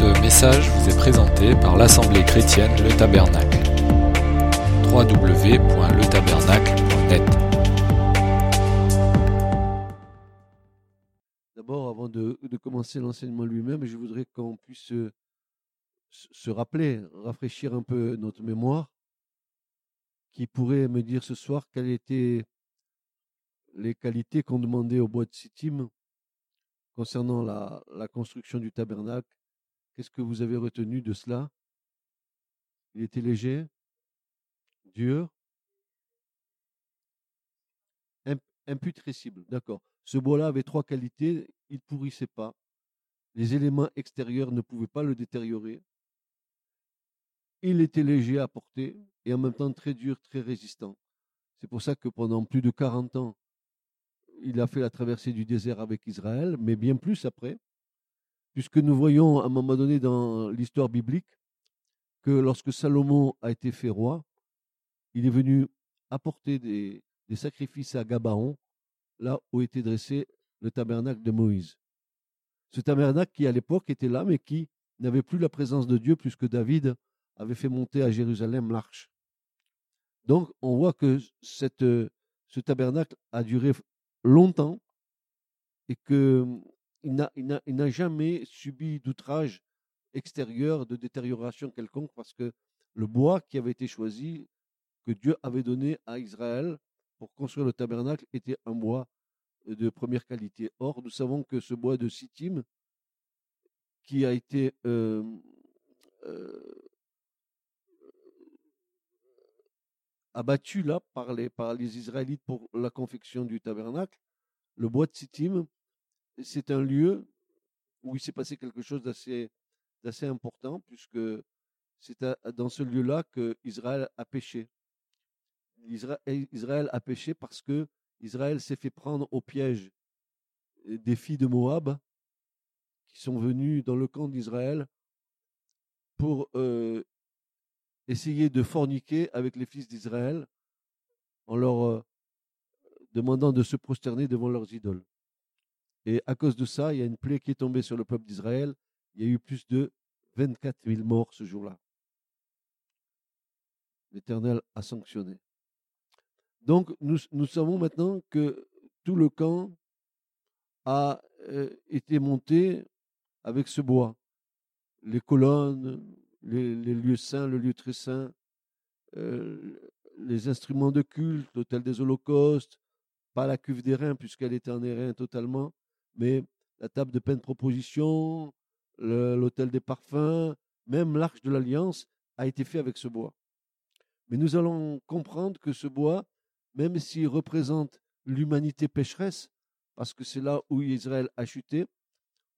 Ce message vous est présenté par l'Assemblée chrétienne Le Tabernacle. www.letabernacle.net D'abord, avant de, commencer l'enseignement lui-même, je voudrais qu'on puisse se, se rappeler, rafraîchir un peu notre mémoire, qui pourrait me dire ce soir quelles étaient les qualités qu'on demandait au bois de Sittim concernant la construction du tabernacle. Qu'est-ce que vous avez retenu de cela? Il était léger, dur, imp- imputrescible. D'accord. Ce bois-là avait trois qualités. Il ne pourrissait pas. Les éléments extérieurs ne pouvaient pas le détériorer. Il était léger à porter et en même temps très dur, très résistant. C'est pour ça que pendant plus de 40 ans, il a fait la traversée du désert avec Israël, mais bien plus après, puisque nous voyons à un moment donné dans l'histoire biblique que lorsque Salomon a été fait roi, il est venu apporter des, sacrifices à Gabaon, là où était dressé le tabernacle de Moïse. Ce tabernacle qui à l'époque était là, mais qui n'avait plus la présence de Dieu, puisque David avait fait monter à Jérusalem l'arche. Donc on voit que ce tabernacle a duré longtemps et que il n'a, jamais subi d'outrage extérieur, de détérioration quelconque, parce que le bois qui avait été choisi, que Dieu avait donné à Israël pour construire le tabernacle, était un bois de première qualité. Or, nous savons que ce bois de Sittim, qui a été euh, euh, abattu là par les, par les Israélites pour la confection du tabernacle, le bois de Sittim, c'est un lieu où il s'est passé quelque chose d'assez, important, puisque c'est dans ce lieu-là que Israël a péché. Isra- Israël a péché parce que Israël s'est fait prendre au piège des filles de Moab qui sont venues dans le camp d'Israël pour euh, essayer de forniquer avec les fils d'Israël en leur euh, demandant de se prosterner devant leurs idoles. Et à cause de ça, il y a une plaie qui est tombée sur le peuple d'Israël. Il y a eu plus de 24 000 morts ce jour-là. L'Éternel a sanctionné. Donc, nous, savons maintenant que tout le camp a euh, été monté avec ce bois. Les colonnes, les, les lieux saints, le lieu très saint, euh, les instruments de culte, l'autel des holocaustes, pas la cuve des reins puisqu'elle était en airain totalement, mais la table de peine proposition, l'autel des parfums, même l'arche de l'alliance a été fait avec ce bois. Mais nous allons comprendre que ce bois, même s'il représente l'humanité pécheresse, parce que c'est là où Israël a chuté,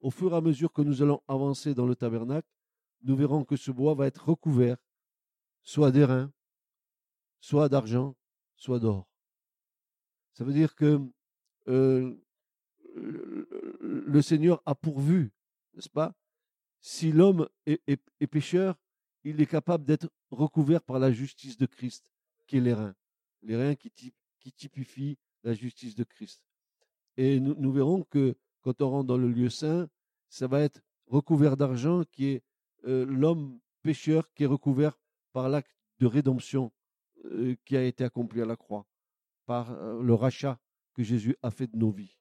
au fur et à mesure que nous allons avancer dans le tabernacle, nous verrons que ce bois va être recouvert, soit d'airain, soit d'argent, soit d'or. Ça veut dire que euh, le Seigneur a pourvu, n'est-ce pas? Si l'homme est, pécheur, il est capable d'être recouvert par la justice de Christ, qui est les reins. Les reins qui, typ- qui typifient la justice de Christ. Et nous, nous verrons que quand on rentre dans le lieu saint, ça va être recouvert d'argent, qui est euh, l'homme pécheur qui est recouvert par l'acte de rédemption euh, qui a été accompli à la croix, par euh, le rachat que Jésus a fait de nos vies.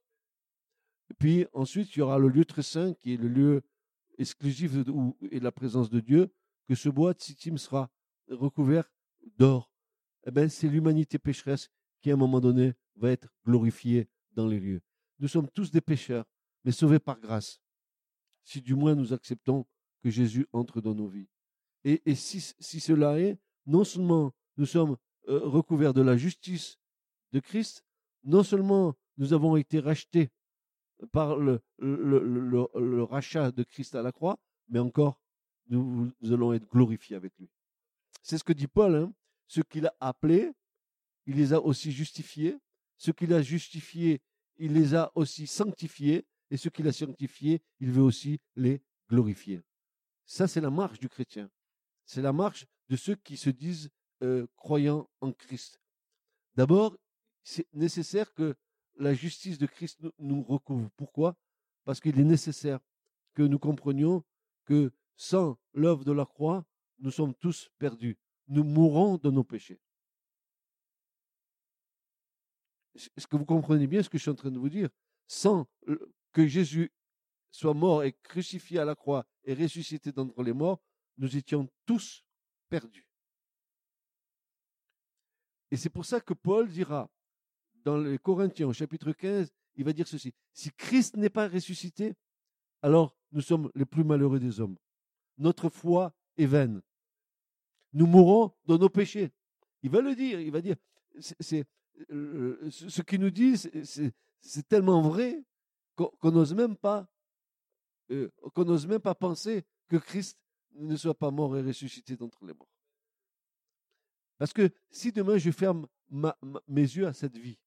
Puis ensuite, il y aura le lieu très saint, qui est le lieu exclusif de- est la présence de Dieu, que ce bois de Sittim sera recouvert d'or. Eh ben, c'est l'humanité pécheresse qui, à un moment donné, va être glorifiée dans les lieux. Nous sommes tous des pécheurs, mais sauvés par grâce, si du moins nous acceptons que Jésus entre dans nos vies. Et, si cela est, non seulement nous sommes euh, recouverts de la justice de Christ, non seulement nous avons été rachetés par le, rachat de Christ à la croix, mais encore, nous, allons être glorifiés avec lui. C'est ce que dit Paul. Hein. Ce qu'il a appelés, il les a aussi justifiés. Ce qu'il a justifiés, il les a aussi sanctifiés. Et ce qu'il a sanctifiés, il veut aussi les glorifier. Ça, c'est la marche du chrétien. C'est la marche de ceux qui se disent euh, croyants en Christ. D'abord, c'est nécessaire que la justice de Christ nous, recouvre. Pourquoi? Parce qu'il est nécessaire que nous comprenions que sans l'œuvre de la croix, nous sommes tous perdus. Nous mourrons de nos péchés. Est-ce que vous comprenez bien ce que je suis en train de vous dire? Sans que Jésus soit mort et crucifié à la croix et ressuscité d'entre les morts, nous étions tous perdus. Et c'est pour ça que Paul dira dans les Corinthiens au chapitre 15, il va dire ceci. Si Christ n'est pas ressuscité, alors nous sommes les plus malheureux des hommes. Notre foi est vaine. Nous mourrons dans nos péchés. Il va le dire, il va dire, euh, ce qu'il nous dit, c'est tellement vrai qu'on n'ose même pas, euh, qu'on n'ose même pas penser que Christ ne soit pas mort et ressuscité d'entre les morts. Parce que si demain je ferme mes yeux à cette vie,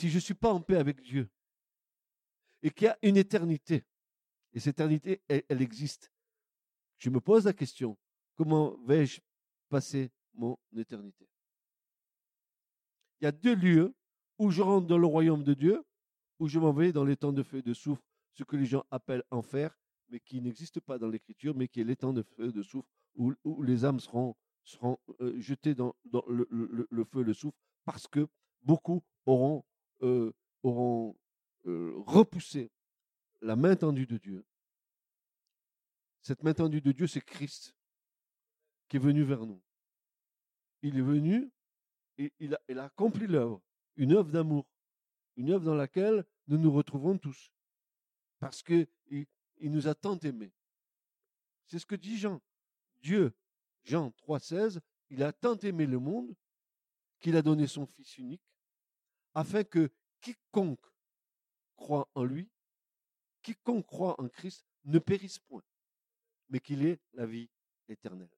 si je ne suis pas en paix avec Dieu, et qu'il y a une éternité, et cette éternité, elle, existe, je me pose la question, comment vais-je passer mon éternité? Il y a deux lieux où je rentre dans le royaume de Dieu, où je m'en vais dans les temps de feu et de soufre, ce que les gens appellent enfer, mais qui n'existe pas dans l'Écriture, mais qui est l'étang de feu et de soufre, où, les âmes seront, euh, jetées dans, le, feu et le soufre, parce que beaucoup auront, euh, auront euh, repoussé la main tendue de Dieu. Cette main tendue de Dieu, c'est Christ qui est venu vers nous. Il est venu et il a, accompli l'œuvre, une œuvre d'amour, une œuvre dans laquelle nous nous retrouvons tous. Parce qu'il il nous a tant aimés. C'est ce que dit Jean. Dieu, Jean 3,16, il a tant aimé le monde qu'il a donné son Fils unique, afin que quiconque croit en lui, quiconque croit en Christ, ne périsse point, mais qu'il ait la vie éternelle.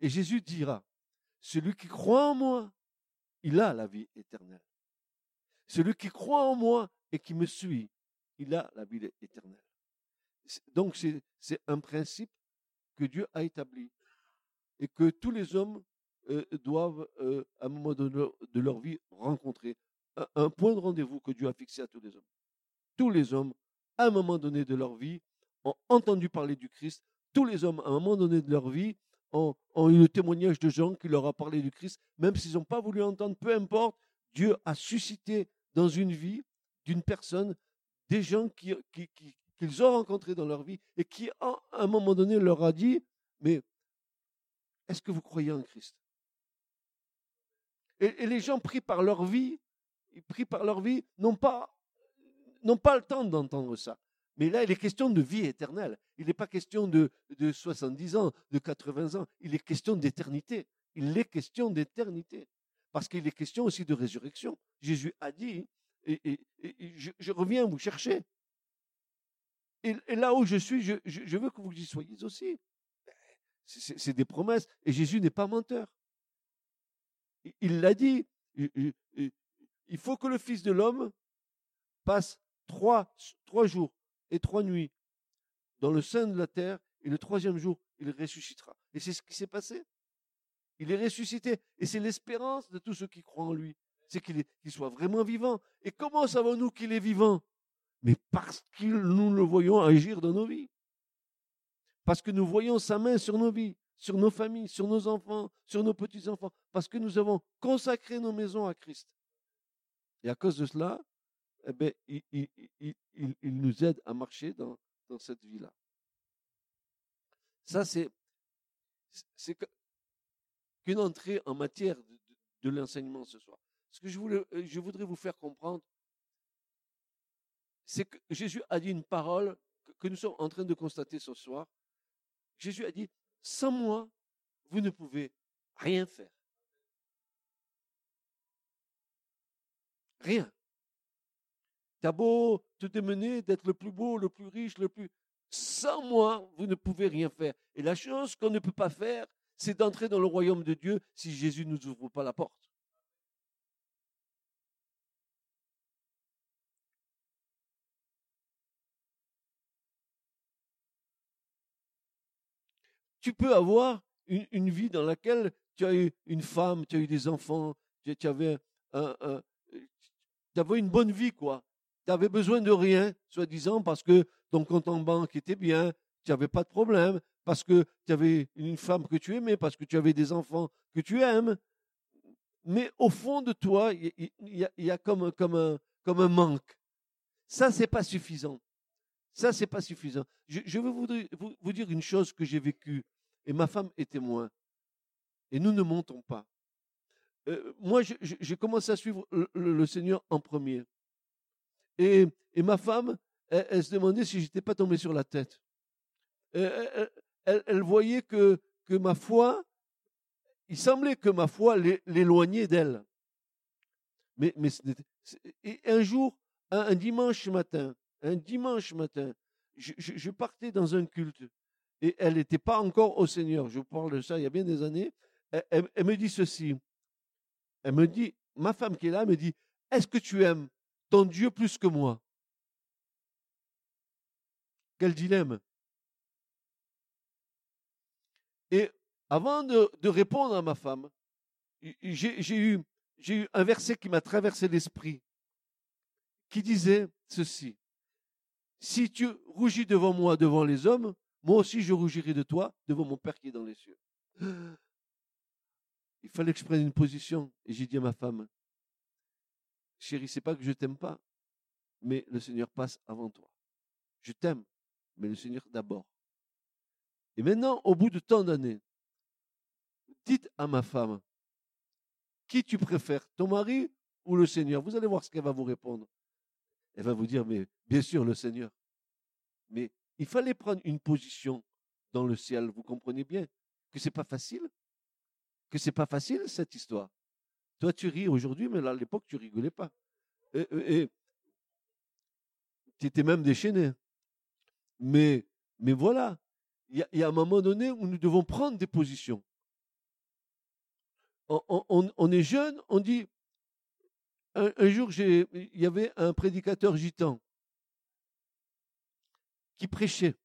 Et Jésus dira, celui qui croit en moi, il a la vie éternelle. Celui qui croit en moi et qui me suit, il a la vie éternelle. Donc c'est un principe que Dieu a établi et que tous les hommes euh, doivent, euh, à un moment de leur, vie, rencontrer. Un point de rendez-vous que Dieu a fixé à tous les hommes. Tous les hommes, à un moment donné de leur vie, ont entendu parler du Christ. Tous les hommes, à un moment donné de leur vie, ont, eu le témoignage de gens qui leur a parlé du Christ, même s'ils n'ont pas voulu entendre, peu importe, Dieu a suscité dans une vie d'une personne des gens qu'ils ont rencontrés dans leur vie et qui, à un moment donné, leur a dit, mais est-ce que vous croyez en Christ? Et, et, les gens pris par leur vie, pris par leur vie, n'ont pas n'ont pas le temps d'entendre ça. Mais là, il est question de vie éternelle. Il n'est pas question de, de 70 ans, de 80 ans. Il est question d'éternité. Il est question d'éternité. Parce qu'il est question aussi de résurrection. Jésus a dit, je, reviens vous chercher. Et, là où je suis, je, veux que vous y soyez aussi. C'est des promesses. Et Jésus n'est pas menteur. Il l'a dit. Il faut que le Fils de l'homme passe trois, jours et trois nuits dans le sein de la terre, et le troisième jour, il ressuscitera. Et c'est ce qui s'est passé. Il est ressuscité. Et c'est l'espérance de tous ceux qui croient en lui. C'est qu'il soit vraiment vivant. Et comment savons-nous qu'il est vivant? Mais parce que nous le voyons agir dans nos vies. Parce que nous voyons sa main sur nos vies, sur nos familles, sur nos enfants, sur nos petits-enfants. Parce que nous avons consacré nos maisons à Christ. Et à cause de cela, eh bien, il, nous aide à marcher dans, cette vie-là. Ça, c'est, qu'une entrée en matière de, l'enseignement ce soir. Ce que euh, je voudrais vous faire comprendre, c'est que Jésus a dit une parole que nous sommes en train de constater ce soir. Jésus a dit, sans moi, vous ne pouvez rien faire. Rien. T'as beau te démener d'être le plus beau, le plus riche, le plus... Sans moi, vous ne pouvez rien faire. Et la chose qu'on ne peut pas faire, c'est d'entrer dans le royaume de Dieu si Jésus ne nous ouvre pas la porte. Tu peux avoir une, vie dans laquelle tu as eu une femme, tu as eu des enfants, tu, avais, un, avais une bonne vie, quoi tu avais besoin de rien, soi-disant, parce que ton compte en banque était bien, tu n'avais pas de problème, parce que tu avais une femme que tu aimais, parce que tu avais des enfants que tu aimes. Mais au fond de toi, il y, a, comme, un, manque. Ça, c'est pas suffisant. Ça, c'est pas suffisant. Je, je veux vous, vous, dire une chose que j'ai vécue, et ma femme est témoin. Et nous ne montons pas. Euh, moi, j'ai commencé à suivre le, Seigneur en premier. Et, ma femme, elle, se demandait si j'étais pas tombé sur la tête. Elle, elle, voyait que, que ma foi, il semblait que ma foi l'éloignait d'elle. Mais, mais et un jour, un, dimanche matin, un dimanche matin, je, partais dans un culte et elle n'était pas encore au Seigneur. Je vous parle de ça il y a bien des années. Elle, me dit ceci. Elle me dit, ma femme qui est là me dit, est-ce que tu aimes ton Dieu plus que moi? Quel dilemme. Et avant de, répondre à ma femme, j'ai eu, eu un verset qui m'a traversé l'esprit, qui disait ceci. Si tu rougis devant moi, devant les hommes, moi aussi je rougirai de toi devant mon Père qui est dans les cieux. Il fallait que je prenne une position. Et j'ai dit à ma femme, chérie, c'est pas que je t'aime pas, mais le Seigneur passe avant toi. Je t'aime, mais le Seigneur d'abord. Et maintenant, au bout de tant d'années, dites à ma femme, qui tu préfères, ton mari ou le Seigneur? Vous allez voir ce qu'elle va vous répondre. Elle va vous dire, mais bien sûr le Seigneur. Mais il fallait prendre une position dans le ciel. Vous comprenez bien que c'est pas facile, c'est pas facile cette histoire. Toi, tu ris aujourd'hui, mais à l'époque, tu rigolais pas. Et, tu étais même déchaîné. Mais, mais voilà, il y, a un moment donné où nous devons prendre des positions. On, est jeune, on dit. Un, jour, il y avait un prédicateur gitan qui prêchait.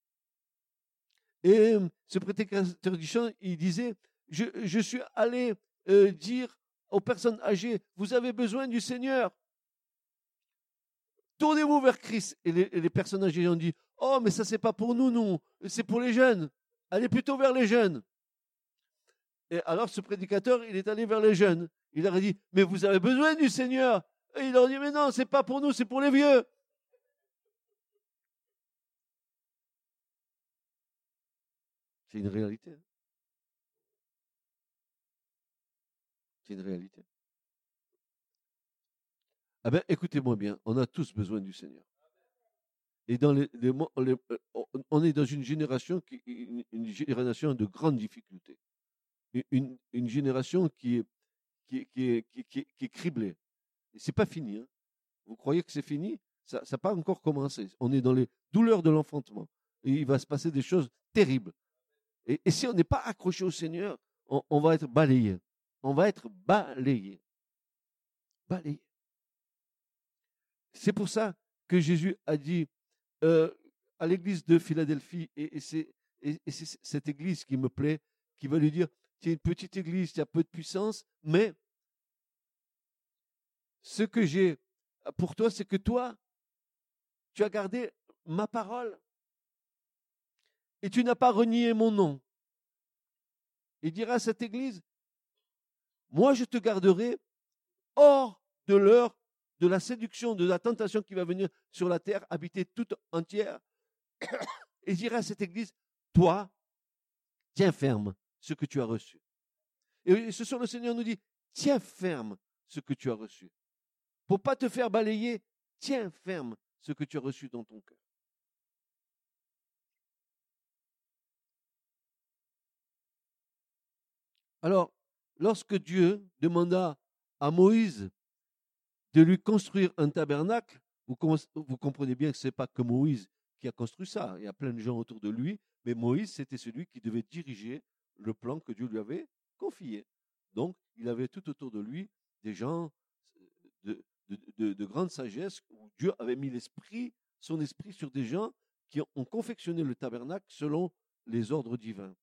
Et ce prédicateur gitan, il disait Je, suis allé euh, dire aux personnes âgées Vous avez besoin du Seigneur. Tournez-vous vers Christ. Et les, personnes âgées ont dit Oh, mais ça, c'est pas pour nous, nous. C'est pour les jeunes. Allez plutôt vers les jeunes. Et alors, ce prédicateur, il est allé vers les jeunes. Il leur a dit, mais vous avez besoin du Seigneur. Et il leur dit, mais non, c'est pas pour nous, c'est pour les vieux. C'est une réalité. Hein. Une réalité. Ah ben, écoutez-moi bien, on a tous besoin du Seigneur. Et dans les, euh, on est dans une génération qui une, génération de grandes difficultés. Une, une génération qui est, qui, qui, qui, est criblée. Et c'est pas fini. Hein. Vous croyez que c'est fini? Ça n'a pas encore commencé. On est dans les douleurs de l'enfantement. Il va se passer des choses terribles. Et, et si on n'est pas accroché au Seigneur, on, on va être balayé. On va être balayé. Balayé. C'est pour ça que Jésus a dit euh, à l'église de Philadelphie, et, c'est cette église qui me plaît, qui va lui dire, tu es une petite église, tu as peu de puissance, mais ce que j'ai pour toi, c'est que toi, tu as gardé ma parole et tu n'as pas renié mon nom. Il dira à cette église, moi je te garderai hors de l'heure de la séduction, de la tentation qui va venir sur la terre, habiter toute entière, et dire à cette église, toi, tiens ferme ce que tu as reçu. Et ce soir, le Seigneur nous dit, tiens ferme ce que tu as reçu. Pour pas te faire balayer, tiens ferme ce que tu as reçu dans ton cœur. Alors, lorsque Dieu demanda à Moïse de lui construire un tabernacle, vous, comprenez bien que ce n'est pas que Moïse qui a construit ça. Il y a plein de gens autour de lui, mais Moïse, c'était celui qui devait diriger le plan que Dieu lui avait confié. Donc, il avait tout autour de lui des gens de, de, grande sagesse, où Dieu avait mis l'esprit, son esprit sur des gens qui ont confectionné le tabernacle selon les ordres divins.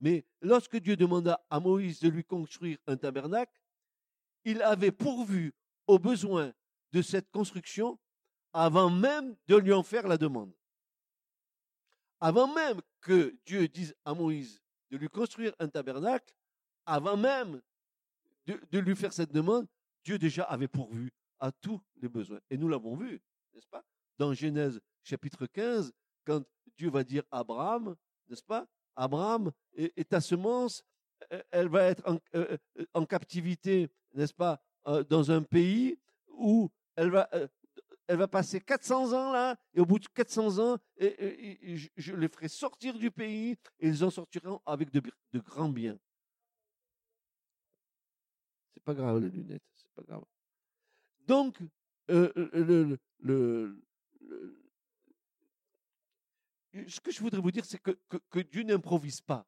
Mais lorsque Dieu demanda à Moïse de lui construire un tabernacle, il avait pourvu aux besoins de cette construction avant même de lui en faire la demande. avant même que Dieu dise à Moïse de lui construire un tabernacle, avant même de, lui faire cette demande, Dieu déjà avait pourvu à tous les besoins. Et nous l'avons vu, n'est-ce pas? Dans Genèse chapitre 15, quand Dieu va dire à Abraham, n'est-ce pas? Abraham et, ta semence, elle va être en, euh, euh, captivité, n'est-ce pas, euh, dans un pays où elle va, elle va passer 400 ans là, et au bout de 400 ans, je, les ferai sortir du pays, et ils en sortiront avec de, de grands biens. C'est pas grave les lunettes, c'est pas grave. Donc, le, le, ce que je voudrais vous dire, c'est que, Dieu n'improvise pas.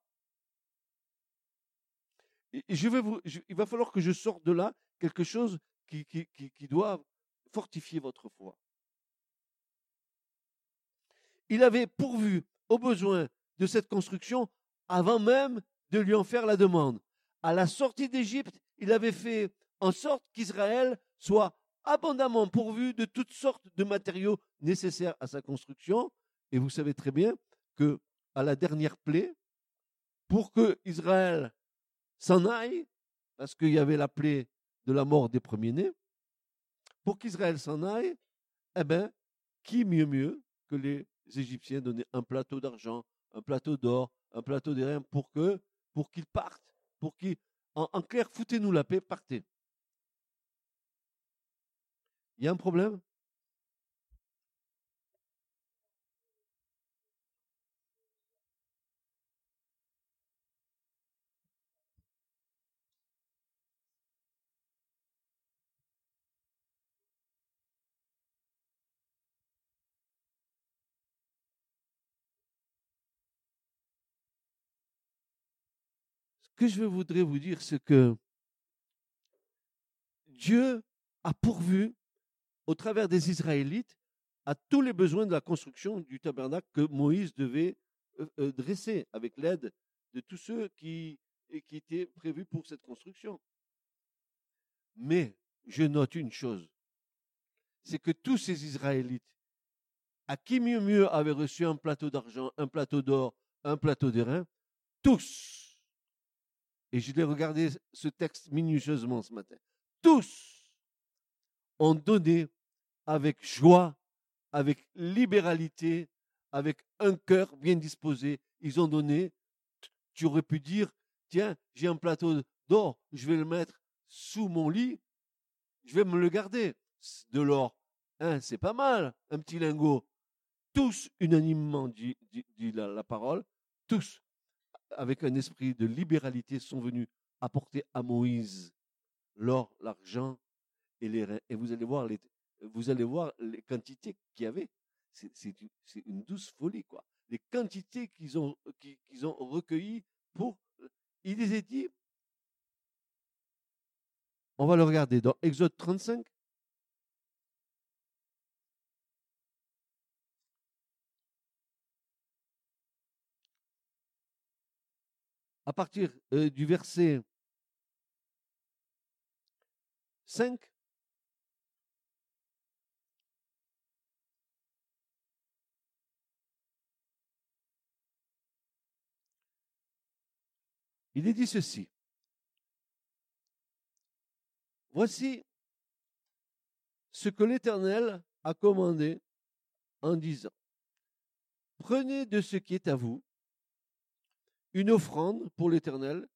Il va falloir que je sorte de là quelque chose qui, qui, qui, doit fortifier votre foi. Il avait pourvu aux besoins de cette construction avant même de lui en faire la demande. À la sortie d'Égypte, il avait fait en sorte qu'Israël soit abondamment pourvu de toutes sortes de matériaux nécessaires à sa construction, et vous savez très bien que à la dernière plaie, pour que Israël s'en aille, parce qu'il y avait la plaie de la mort des premiers-nés, pour qu'Israël s'en aille, eh bien, qui mieux mieux que les Égyptiens donnaient un plateau d'argent, un plateau d'or, un plateau d'airain pour que, pour qu'ils partent, pour qu'ils, en, en clair, foutez-nous la paix, partez. Il y a un problème? Que je voudrais vous dire, c'est que Dieu a pourvu, au travers des Israélites, à tous les besoins de la construction du tabernacle que Moïse devait euh, euh, dresser avec l'aide de tous ceux qui, étaient prévus pour cette construction. Mais je note une chose, c'est que tous ces Israélites, à qui mieux mieux avaient reçu un plateau d'argent, un plateau d'or, un plateau d'airain, tous et je l'ai regardé ce texte minutieusement ce matin, tous ont donné avec joie, avec libéralité, avec un cœur bien disposé. Ils ont donné, tu aurais pu dire, tiens, j'ai un plateau d'or, je vais le mettre sous mon lit, je vais me le garder. De l'or, hein, c'est pas mal, un petit lingot. Tous unanimement dit, la parole, tous avec un esprit de libéralité, sont venus apporter à Moïse l'or, l'argent et les reins. Et vous allez voir les, vous allez voir les quantités qu'il y avait. C'est une, douce folie, quoi. Les quantités qu'ils ont, qu'ils ont recueillies pour. Il les a dit. On va le regarder dans Exode 35. À partir euh, du verset 5, il est dit ceci. Voici ce que l'Éternel a commandé en disant, prenez de ce qui est à vous une offrande pour l'Éternel,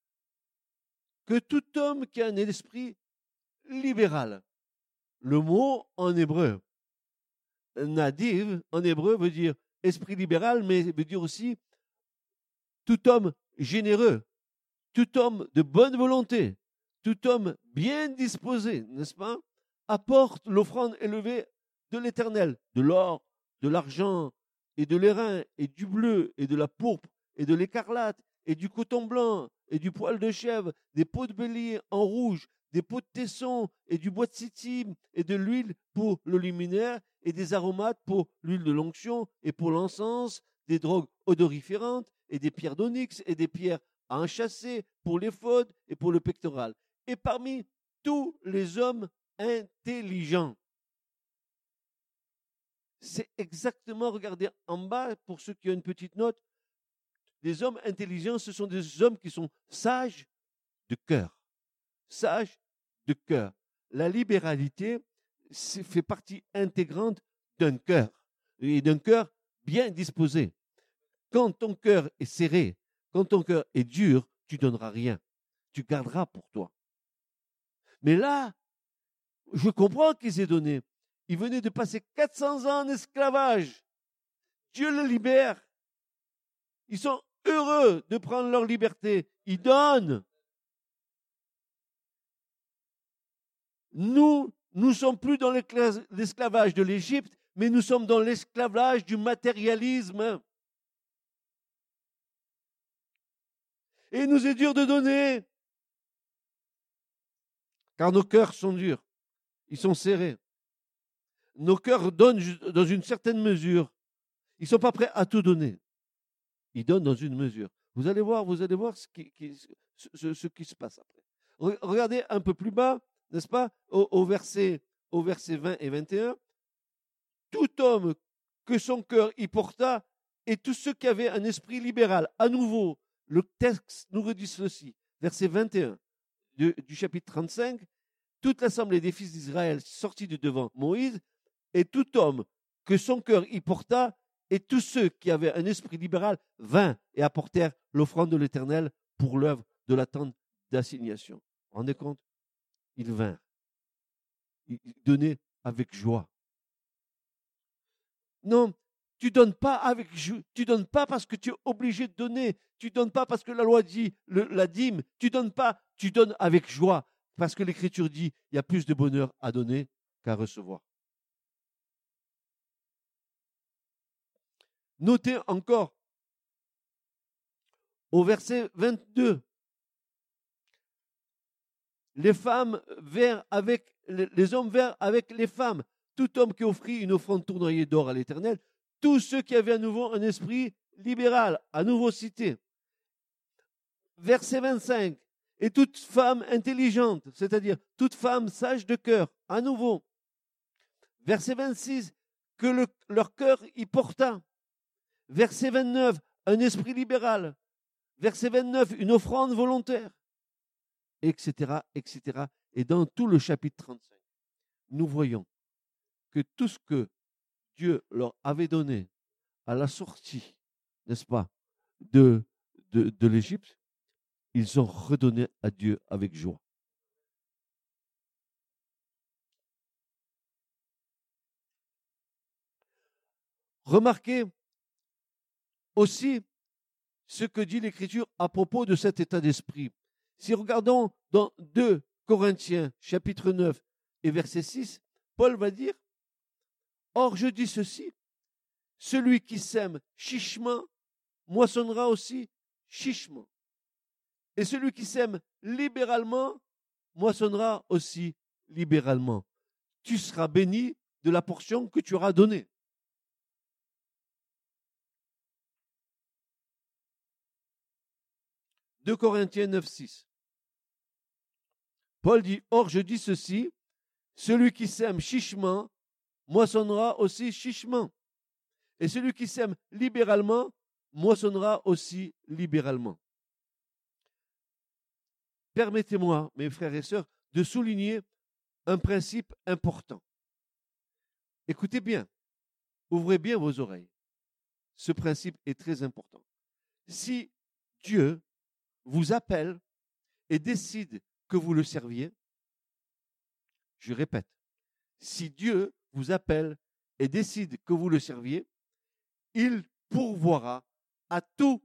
que tout homme qui a un esprit libéral. Le mot en hébreu, nadiv, en hébreu, veut dire esprit libéral, mais veut dire aussi tout homme généreux, tout homme de bonne volonté, tout homme bien disposé, n'est-ce pas, apporte l'offrande élevée de l'Éternel, de l'or, de l'argent, et de l'airain, et du bleu, et de la pourpre, et de l'écarlate, et du coton blanc, et du poil de chèvre, des peaux de bélier en rouge, des peaux de tesson, et du bois de sitime, et de l'huile pour le luminaire, et des aromates pour l'huile de l'onction, et pour l'encens, des drogues odoriférantes, et des pierres d'onyx, et des pierres à enchâsser pour l'éphode et pour le pectoral. Et parmi tous les hommes intelligents, c'est exactement, regardez en bas, pour ceux qui ont une petite note, des hommes intelligents, ce sont des hommes qui sont sages de cœur. Sages de cœur. La libéralité fait partie intégrante d'un cœur, et d'un cœur bien disposé. Quand ton cœur est serré, quand ton cœur est dur, tu donneras rien. Tu garderas pour toi. Mais là, je comprends qu'ils aient donné. Ils venaient de passer 400 ans en esclavage. Dieu le libère. Ils sont heureux de prendre leur liberté. Ils donnent. Nous, nous sommes plus dans l'esclavage de l'Égypte, mais nous sommes dans l'esclavage du matérialisme. Et il nous est dur de donner, car nos cœurs sont durs, ils sont serrés. Nos cœurs donnent dans une certaine mesure. Ils ne sont pas prêts à tout donner. Ils donnent dans une mesure. Vous allez voir, vous allez voir ce qui, ce, qui se passe après. Regardez un peu plus bas, n'est-ce pas, au, verset, au verset 20 et 21. Tout homme que son cœur y porta, et tous ceux qui avaient un esprit libéral, à nouveau, le texte nous redit ceci, verset 21 du chapitre 35, toute l'assemblée des fils d'Israël sortit de devant Moïse, et tout homme que son cœur y porta, et tous ceux qui avaient un esprit libéral vinrent et apportèrent l'offrande de l'Éternel pour l'œuvre de la tente d'assignation. Rendez compte? Ils vinrent. Ils donnaient avec joie. Non, tu donnes pas avec tu donnes pas parce que tu es obligé de donner, tu donnes pas parce que la loi dit la dîme, tu donnes pas, tu donnes avec joie parce que l'écriture dit il y a plus de bonheur à donner qu'à recevoir. Notez encore au verset 22, les les hommes vers avec les femmes, tout homme qui offrit une offrande tournoyée d'or à l'Éternel, tous ceux qui avaient à nouveau un esprit libéral, à nouveau cité. Verset 25, et toute femme intelligente, c'est-à-dire toute femme sage de cœur, à nouveau. Verset 26, que leur cœur y porta. Verset 29, un esprit libéral. Verset 29, une offrande volontaire. Etc., etc. Et dans tout le chapitre 35, nous voyons que tout ce que Dieu leur avait donné à la sortie, n'est-ce pas, de, de, de l'Égypte, ils ont redonné à Dieu avec joie. Remarquez aussi ce que dit l'Écriture à propos de cet état d'esprit. Si regardons dans 2 Corinthiens chapitre 9 et verset 6, Paul va dire, Or je dis ceci, celui qui sème chichement moissonnera aussi chichement. Et celui qui sème libéralement moissonnera aussi libéralement. Tu seras béni de la portion que tu auras donnée. 2 Corinthiens 9, 6. Paul dit, Or je dis ceci, celui qui sème chichement moissonnera aussi chichement. Et celui qui sème libéralement moissonnera aussi libéralement. Permettez-moi, mes frères et sœurs, de souligner un principe important. Écoutez bien, ouvrez bien vos oreilles. Ce principe est très important. Si Dieu vous appelle et décide que vous le serviez, je répète, si Dieu vous appelle et décide que vous le serviez, il pourvoira à tous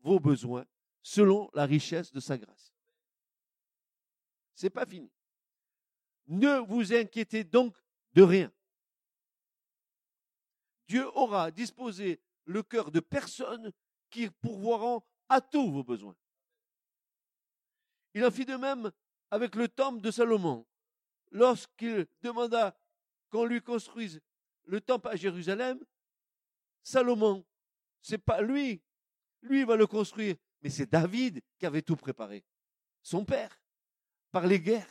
vos besoins selon la richesse de sa grâce. C'est pas fini. Ne vous inquiétez donc de rien. Dieu aura disposé le cœur de personnes qui pourvoiront à tous vos besoins. Il en fit de même avec le temple de Salomon. Lorsqu'il demanda qu'on lui construise le temple à Jérusalem, Salomon, c'est pas lui. Lui va le construire, mais c'est David qui avait tout préparé. Son père, par les guerres,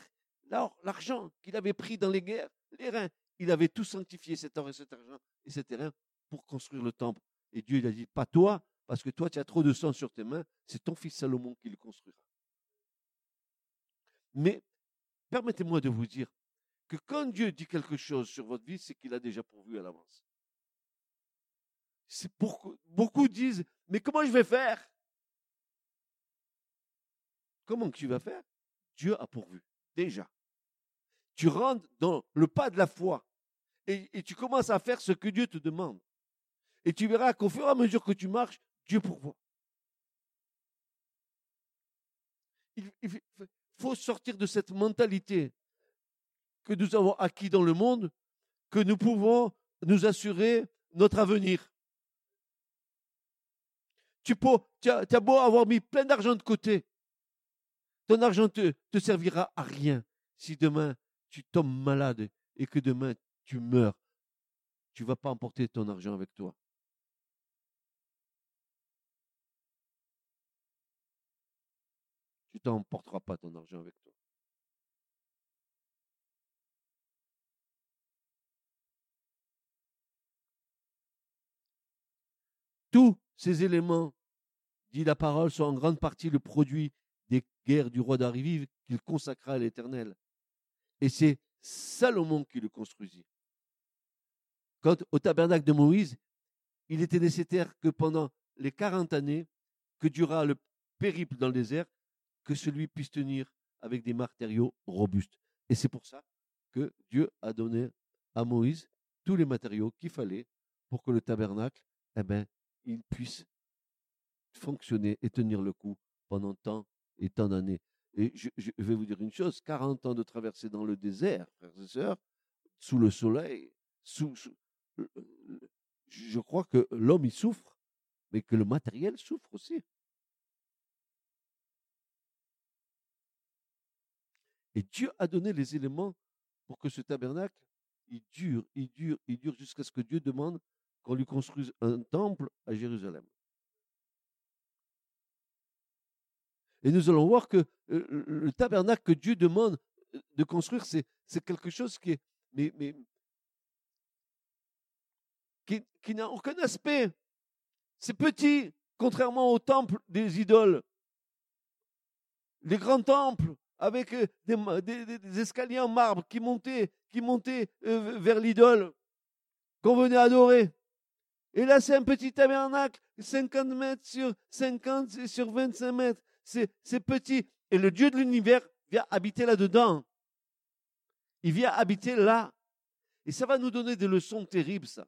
l'argent qu'il avait pris dans les guerres, les reins, il avait tout sanctifié cet or et cet argent et ces terrains pour construire le temple. Et Dieu il a dit, pas toi, parce que toi, tu as trop de sang sur tes mains, c'est ton fils Salomon qui le construira. Mais permettez-moi de vous dire que quand Dieu dit quelque chose sur votre vie, c'est qu'il a déjà pourvu à l'avance. Beaucoup disent, mais comment je vais faire? Comment tu vas faire? Dieu a pourvu, déjà. Tu rentres dans le pas de la foi et, et tu commences à faire ce que Dieu te demande. Et tu verras qu'au fur et à mesure que tu marches, Dieu pourvoit. Il, faut sortir de cette mentalité que nous avons acquis dans le monde, que nous pouvons nous assurer notre avenir. Tu, peux, tu, as, beau avoir mis plein d'argent de côté, ton argent te, te servira à rien si demain tu tombes malade et que demain tu meurs. Tu ne vas pas emporter ton argent avec toi. T'emporteras pas ton argent avec toi. Tous ces éléments, dit la parole, sont en grande partie le produit des guerres du roi d'Arivive qu'il consacra à l'Éternel. Et c'est Salomon qui le construisit. Quant au tabernacle de Moïse, il était nécessaire que pendant les quarante années que dura le périple dans le désert, que celui puisse tenir avec des matériaux robustes. Et c'est pour ça que Dieu a donné à Moïse tous les matériaux qu'il fallait pour que le tabernacle, eh ben, il puisse fonctionner et tenir le coup pendant tant et tant d'années. Et je, vais vous dire une chose, 40 ans de traversée dans le désert, frères et sœurs, sous le soleil, sous, je crois que l'homme y souffre, mais que le matériel souffre aussi. Et Dieu a donné les éléments pour que ce tabernacle, il dure, il dure, il dure jusqu'à ce que Dieu demande qu'on lui construise un temple à Jérusalem. Et nous allons voir que le tabernacle que Dieu demande de construire, c'est, quelque chose qui est, qui n'a aucun aspect. C'est petit, contrairement au temple des idoles. Les grands temples, avec euh, des, escaliers en marbre qui montaient, qui montaient euh, vers l'idole qu'on venait adorer. Et là, c'est un petit tabernacle, 50 mètres sur 50 sur 25 mètres. C'est, petit. Et le Dieu de l'univers vient habiter là-dedans. Il vient habiter là. Et ça va nous donner des leçons terribles, ça.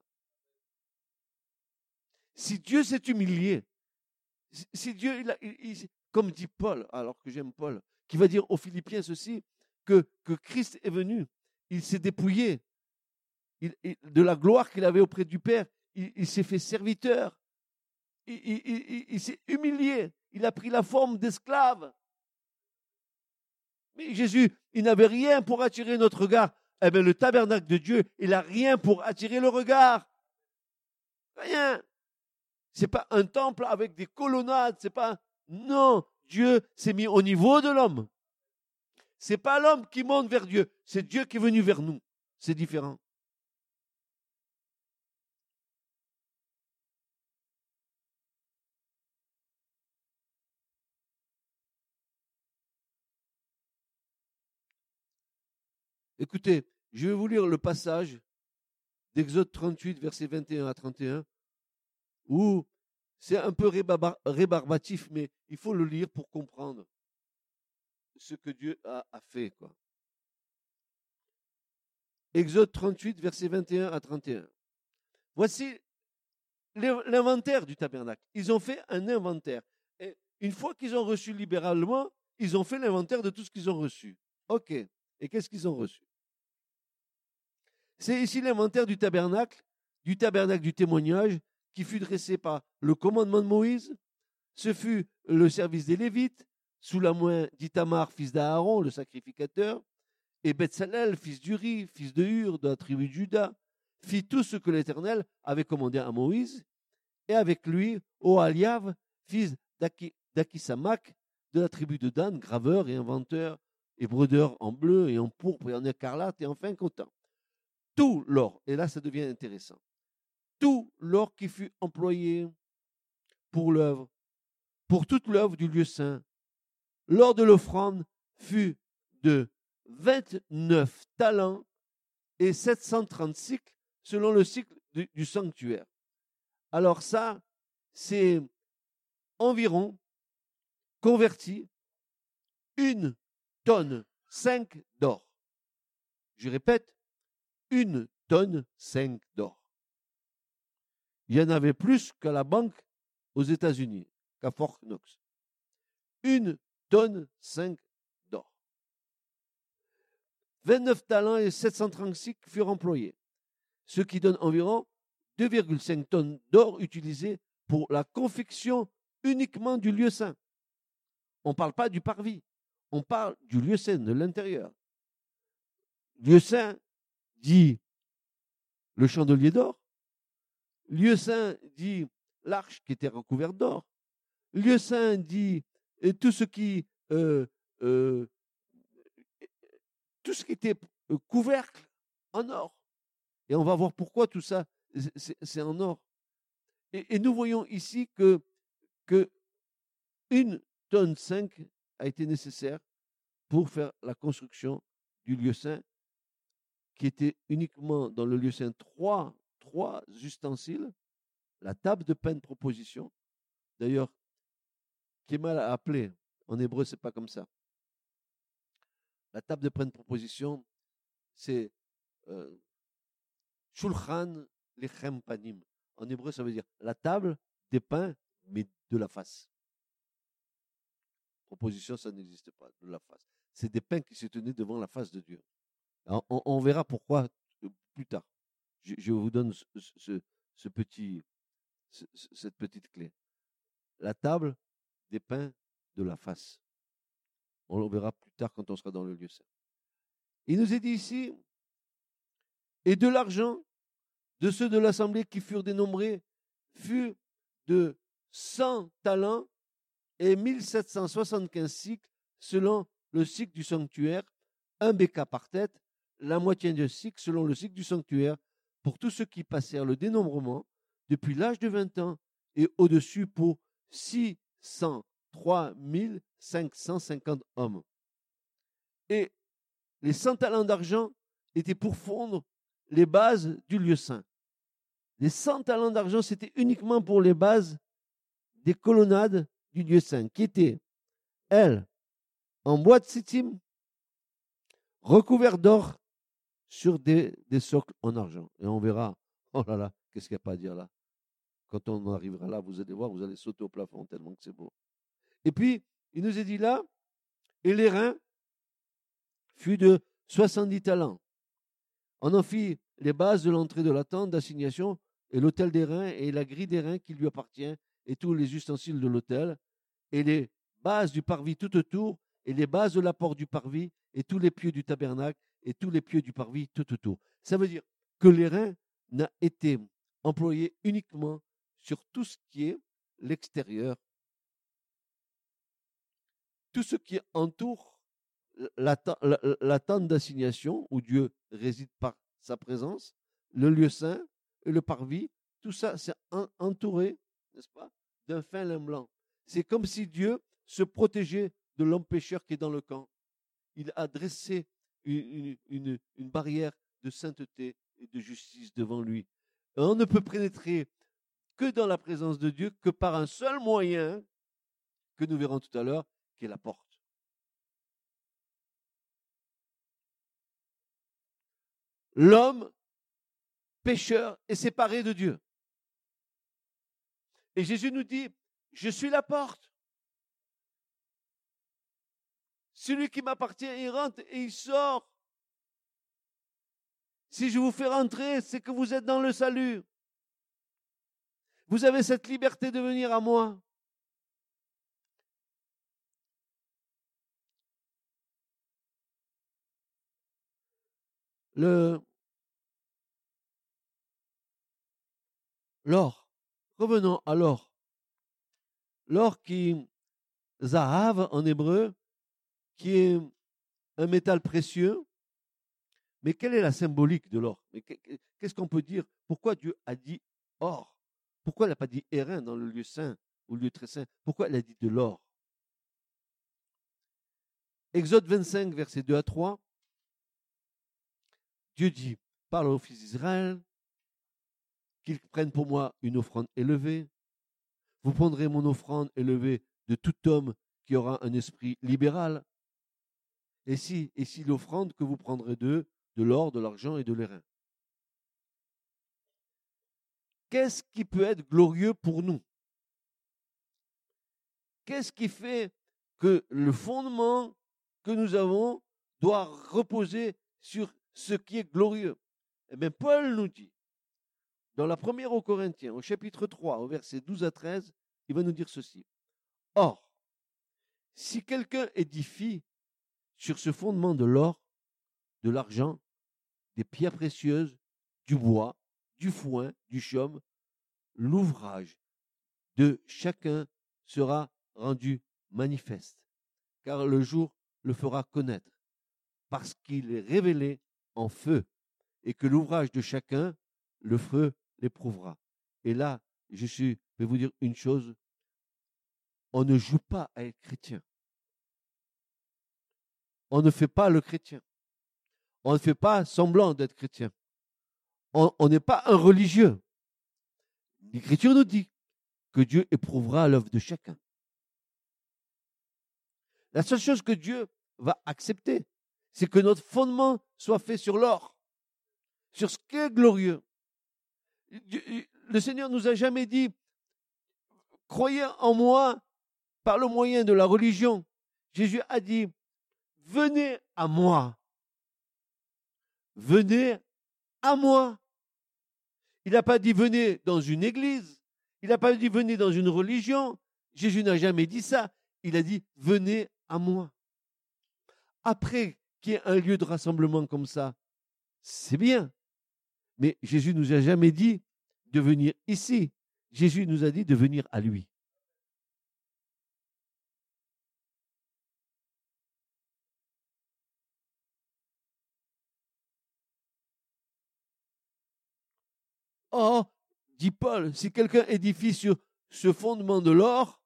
Si Dieu s'est humilié, si Dieu, comme dit Paul, alors que j'aime Paul, qui va dire aux Philippiens ceci, que, Christ est venu, il s'est dépouillé de la gloire qu'il avait auprès du Père, il, s'est fait serviteur, il, s'est humilié, il a pris la forme d'esclave. Mais Jésus, il n'avait rien pour attirer notre regard. Eh bien, le tabernacle de Dieu, il n'a rien pour attirer le regard. Rien. C'est pas un temple avec des colonnades, c'est pas, non, Dieu s'est mis au niveau de l'homme. C'est pas l'homme qui monte vers Dieu, c'est Dieu qui est venu vers nous. C'est différent. Écoutez, je vais vous lire le passage d'Exode 38, versets 21 à 31, où c'est un peu rébarbatif, mais il faut le lire pour comprendre ce que Dieu a, fait. Exode 38, versets 21 à 31. Voici l'inventaire du tabernacle. Ils ont fait un inventaire. Une fois qu'ils ont reçu libéralement, ils ont fait l'inventaire de tout ce qu'ils ont reçu. OK. Et qu'est-ce qu'ils ont reçu? C'est ici l'inventaire du tabernacle, du tabernacle du témoignage, qui fut dressé par le commandement de Moïse. Ce fut le service des Lévites, sous la main d'Itamar, fils d'Aaron, le sacrificateur, et Betsalel, fils d'Uri, fils de Hur, de la tribu de Juda, fit tout ce que l'Éternel avait commandé à Moïse, et avec lui, Oaliav, fils d'Akisamak, de la tribu de Dan, graveur et inventeur, et brodeur en bleu et en pourpre et en écarlate et en fin content. Tout l'or, et là ça devient intéressant, tout l'or qui fut employé pour l'œuvre, pour toute l'œuvre du lieu saint. L'or de l'offrande fut de 29 talents et 730 cycles selon le cycle du, sanctuaire. Alors ça, c'est environ converti une tonne 5 d'or. Je répète, une tonne 5 d'or. Il y en avait plus qu'à la banque aux États-Unis, qu'à Fort Knox. Une tonne 5 d'or. 29 talents et 736 furent employés, ce qui donne environ 2,5 tonnes d'or utilisées pour la confection uniquement du lieu saint. On ne parle pas du parvis, on parle du lieu saint, de l'intérieur. Lieu saint dit le chandelier d'or. Lieu saint dit l'arche qui était recouverte d'or. Lieu saint dit tout ce qui euh, euh, tout ce qui était euh, couvercle en or. Et on va voir pourquoi tout ça c'est en or. Et, nous voyons ici que, tonne 5 a été nécessaire pour faire la construction du lieu saint, qui était uniquement dans le lieu saint trois, trois ustensiles, la table de peine proposition. D'ailleurs, qui est mal appelé. En hébreu, c'est pas comme ça. La table de peine proposition, c'est euh, Shulchan Lechem Panim. En hébreu, ça veut dire la table des pains, mais de la face. Proposition, ça n'existe pas, de la face. C'est des pains qui se tenaient devant la face de Dieu. on, verra pourquoi euh, plus tard. Je, vous donne ce, petit, cette petite clé. La table des pains de la face. On le verra plus tard quand on sera dans le lieu saint. Il nous est dit ici, et de l'argent de ceux de l'assemblée qui furent dénombrés fut de 100 talents et 1775 cycles selon le cycle du sanctuaire, un béca par tête, la moitié de cycle selon le cycle du sanctuaire, pour tous ceux qui passèrent le dénombrement depuis l'âge de 20 ans et au-dessus pour 603 550 hommes. Et les 100 talents d'argent étaient pour fondre les bases du lieu saint. Les 100 talents d'argent, c'était uniquement pour les bases des colonnades du lieu saint, qui étaient, elles, en bois de sittim, recouvertes d'or sur des, socles en argent. Et on verra, oh là là, qu'est-ce qu'il n'y a pas à dire là Quand on arrivera là, vous allez voir, vous allez sauter au plafond tellement que c'est beau. Et puis, il nous est dit là, et les reins fut de 70 talents. On en fit les bases de l'entrée de la tente d'assignation et l'autel des reins et la grille des reins qui lui appartient et tous les ustensiles de l'autel et les bases du parvis tout autour et les bases de la porte du parvis et tous les pieux du tabernacle et tous les pieux du parvis tout autour. Ça veut dire que les reins n'a été employé uniquement sur tout ce qui est l'extérieur, tout ce qui entoure la, la tente d'assignation où Dieu réside par sa présence, le lieu saint et le parvis, tout ça, c'est entouré, n'est-ce pas, d'un fin lin blanc. C'est comme si Dieu se protégeait de l'homme pécheur qui est dans le camp. Il a dressé une, barrière de sainteté et de justice devant lui. on ne peut pénétrer que dans la présence de Dieu que par un seul moyen que nous verrons tout à l'heure, qui est la porte. L'homme pécheur est séparé de Dieu. Et Jésus nous dit, je suis la porte. Celui qui m'appartient, il rentre et il sort. Si je vous fais rentrer, c'est que vous êtes dans le salut. Vous avez cette liberté de venir à moi. Le l'or. Revenons à l'or. L'or qui zahav en hébreu, qui est un métal précieux. Mais quelle est la symbolique de l'or? Qu'est-ce qu'on peut dire? Pourquoi Dieu a dit or? Pourquoi elle n'a pas dit airain dans le lieu saint ou le lieu très saint? Pourquoi elle a dit de l'or? Exode 25, versets 2 à 3. Dieu dit, parle aux fils d'Israël, qu'ils prennent pour moi une offrande élevée. Vous prendrez mon offrande élevée de tout homme qui aura un esprit libéral. Et si, l'offrande que vous prendrez d'eux, de l'or, de l'argent et de l'airain? Qu'est-ce qui peut être glorieux pour nous? Qu'est-ce qui fait que le fondement que nous avons doit reposer sur ce qui est glorieux? Eh bien, Paul nous dit, dans la première aux Corinthiens, au chapitre 3, au verset 12 à 13, il va nous dire ceci. Or, si quelqu'un édifie sur ce fondement de l'or, de l'argent, des pierres précieuses, du bois, du foin, du chaume, l'ouvrage de chacun sera rendu manifeste, car le jour le fera connaître, parce qu'il est révélé en feu, et que l'ouvrage de chacun, le feu l'éprouvera. Et là, je suis, vais vous dire une chose, on ne joue pas à être chrétien. On ne fait pas le chrétien. On ne fait pas semblant d'être chrétien. On n'est pas un religieux. L'Écriture nous dit que Dieu éprouvera l'œuvre de chacun. La seule chose que Dieu va accepter, c'est que notre fondement soit fait sur l'or, sur ce qui est glorieux. Le Seigneur nous a jamais dit, croyez en moi par le moyen de la religion. Jésus a dit, venez à moi. Venez à moi. Il n'a pas dit venez dans une église. Il n'a pas dit venez dans une religion. Jésus n'a jamais dit ça. Il a dit venez à moi. Après qu'il y ait un lieu de rassemblement comme ça, c'est bien. Mais Jésus nous a jamais dit de venir ici. Jésus nous a dit de venir à lui. Oh, dit Paul, si quelqu'un édifie sur ce fondement de l'or,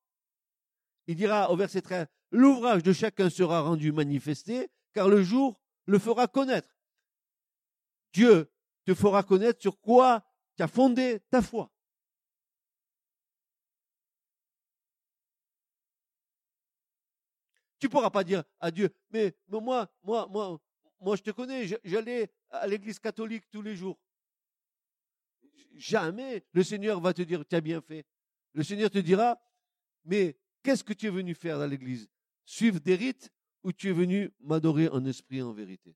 il dira au verset 13, l'ouvrage de chacun sera rendu manifesté, car le jour le fera connaître. Dieu te fera connaître sur quoi tu as fondé ta foi. Tu ne pourras pas dire à Dieu, mais, mais moi, moi, moi, moi, je te connais, j'allais à l'église catholique tous les jours jamais le Seigneur va te dire, tu as bien fait. Le Seigneur te dira, mais qu'est-ce que tu es venu faire dans l'église? Suivre des rites ou tu es venu m'adorer en esprit et en vérité?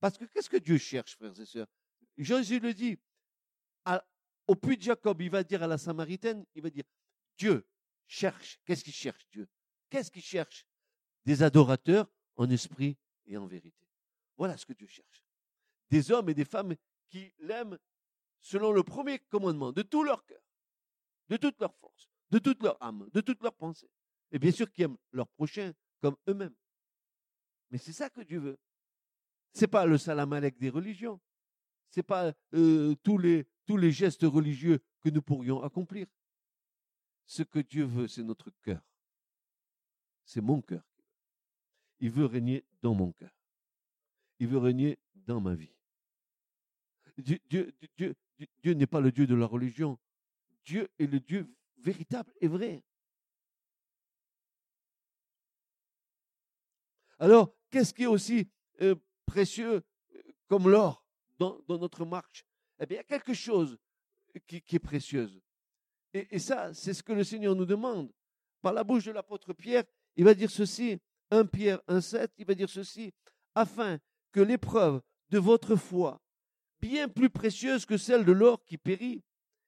Parce que qu'est-ce que Dieu cherche, frères et sœurs? Jésus le dit, au puits de Jacob, il va dire à la Samaritaine, il va dire, Dieu cherche, qu'est-ce qu'il cherche Dieu? Qu'est-ce qu'il cherche? Des adorateurs en esprit et en vérité. Voilà ce que Dieu cherche. Des hommes et des femmes qui l'aiment selon le premier commandement, de tout leur cœur, de toute leur force, de toute leur âme, de toute leur pensée. Et bien sûr qui aiment leur prochain comme eux-mêmes. Mais c'est ça que Dieu veut. C'est pas le salamalek des religions. C'est pas euh, tous, les, tous les gestes religieux que nous pourrions accomplir. Ce que Dieu veut, c'est notre cœur. C'est mon cœur. Il veut régner dans mon cœur. Il veut régner dans ma vie. Dieu, n'est pas le Dieu de la religion. Dieu est le Dieu véritable et vrai. Alors, qu'est-ce qui est aussi euh, précieux euh, comme l'or dans, notre marche? Eh bien, il y a quelque chose qui, est précieuse. Et, et ça, c'est ce que le Seigneur nous demande. Par la bouche de l'apôtre Pierre, il va dire ceci, 1 Pierre 1,7, il va dire ceci, afin que l'épreuve de votre foi, bien plus précieuse que celle de l'or qui périt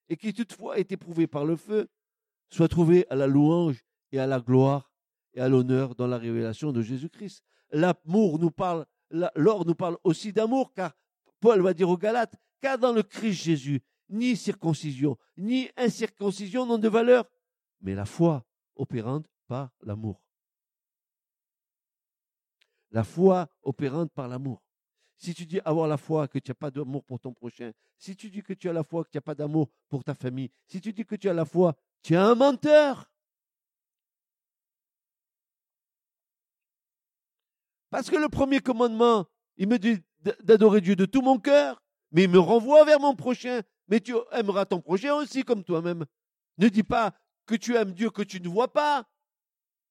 et qui toutefois est éprouvée par le feu, soit trouvée à la louange et à la gloire et à l'honneur dans la révélation de Jésus-Christ. L'amour nous parle, l'or nous parle aussi d'amour, car Paul va dire aux Galates, car dans le Christ Jésus, ni circoncision, ni incirconcision n'ont de valeur, mais la foi opérante par l'amour. La foi opérante par l'amour. Si tu dis avoir la foi que tu n'as pas d'amour pour ton prochain, si tu dis que tu as la foi que tu n'as pas d'amour pour ta famille, si tu dis que tu as la foi, tu es un menteur. Parce que le premier commandement, il me dit d'adorer Dieu de tout mon cœur, mais il me renvoie vers mon prochain. Mais tu aimeras ton prochain aussi comme toi-même. Ne dis pas que tu aimes Dieu que tu ne vois pas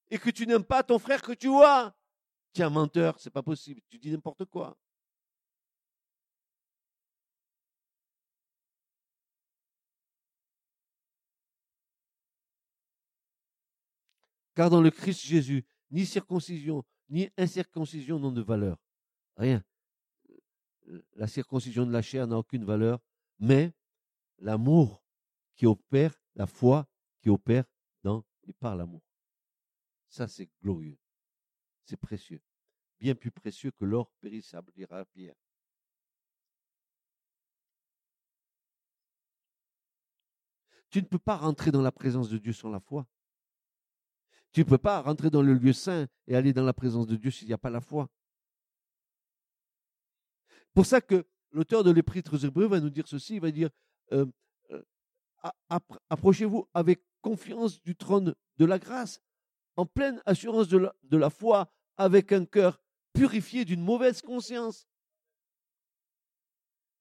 et que tu n'aimes pas ton frère que tu vois. Tu es un menteur, c'est pas possible. Tu dis n'importe quoi. Car dans le Christ Jésus, ni circoncision, ni incirconcision n'ont de valeur. Rien. La circoncision de la chair n'a aucune valeur, mais l'amour qui opère, la foi qui opère dans et par l'amour. Ça, c'est glorieux. C'est précieux. Bien plus précieux que l'or périssable, dira Pierre. Tu ne peux pas rentrer dans la présence de Dieu sans la foi. Tu ne peux pas rentrer dans le lieu saint et aller dans la présence de Dieu s'il n'y a pas la foi. Pour ça que l'auteur de l'Épître aux Hébreux va nous dire ceci, il va dire euh, euh, approchez-vous avec confiance du trône de la grâce, en pleine assurance de la, de la foi, avec un cœur purifié d'une mauvaise conscience.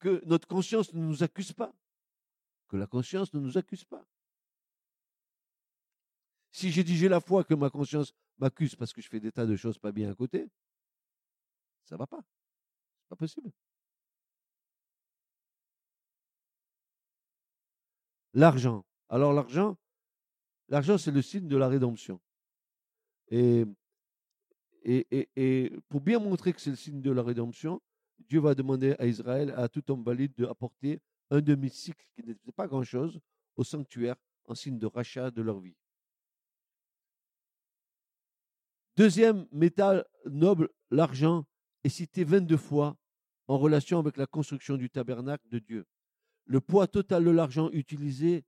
Que notre conscience ne nous accuse pas. Que la conscience ne nous accuse pas. Si j'ai dit j'ai la foi que ma conscience m'accuse parce que je fais des tas de choses pas bien à côté, ça va pas. C'est pas possible. L'argent. Alors l'argent, l'argent c'est le signe de la rédemption. Et, et, et, pour bien montrer que c'est le signe de la rédemption, Dieu va demander à Israël, à tout homme valide, d'apporter un demi-cycle, qui n'était pas grand-chose, au sanctuaire, en signe de rachat de leur vie. Deuxième métal noble, l'argent, est cité 22 fois en relation avec la construction du tabernacle de Dieu. Le poids total de l'argent utilisé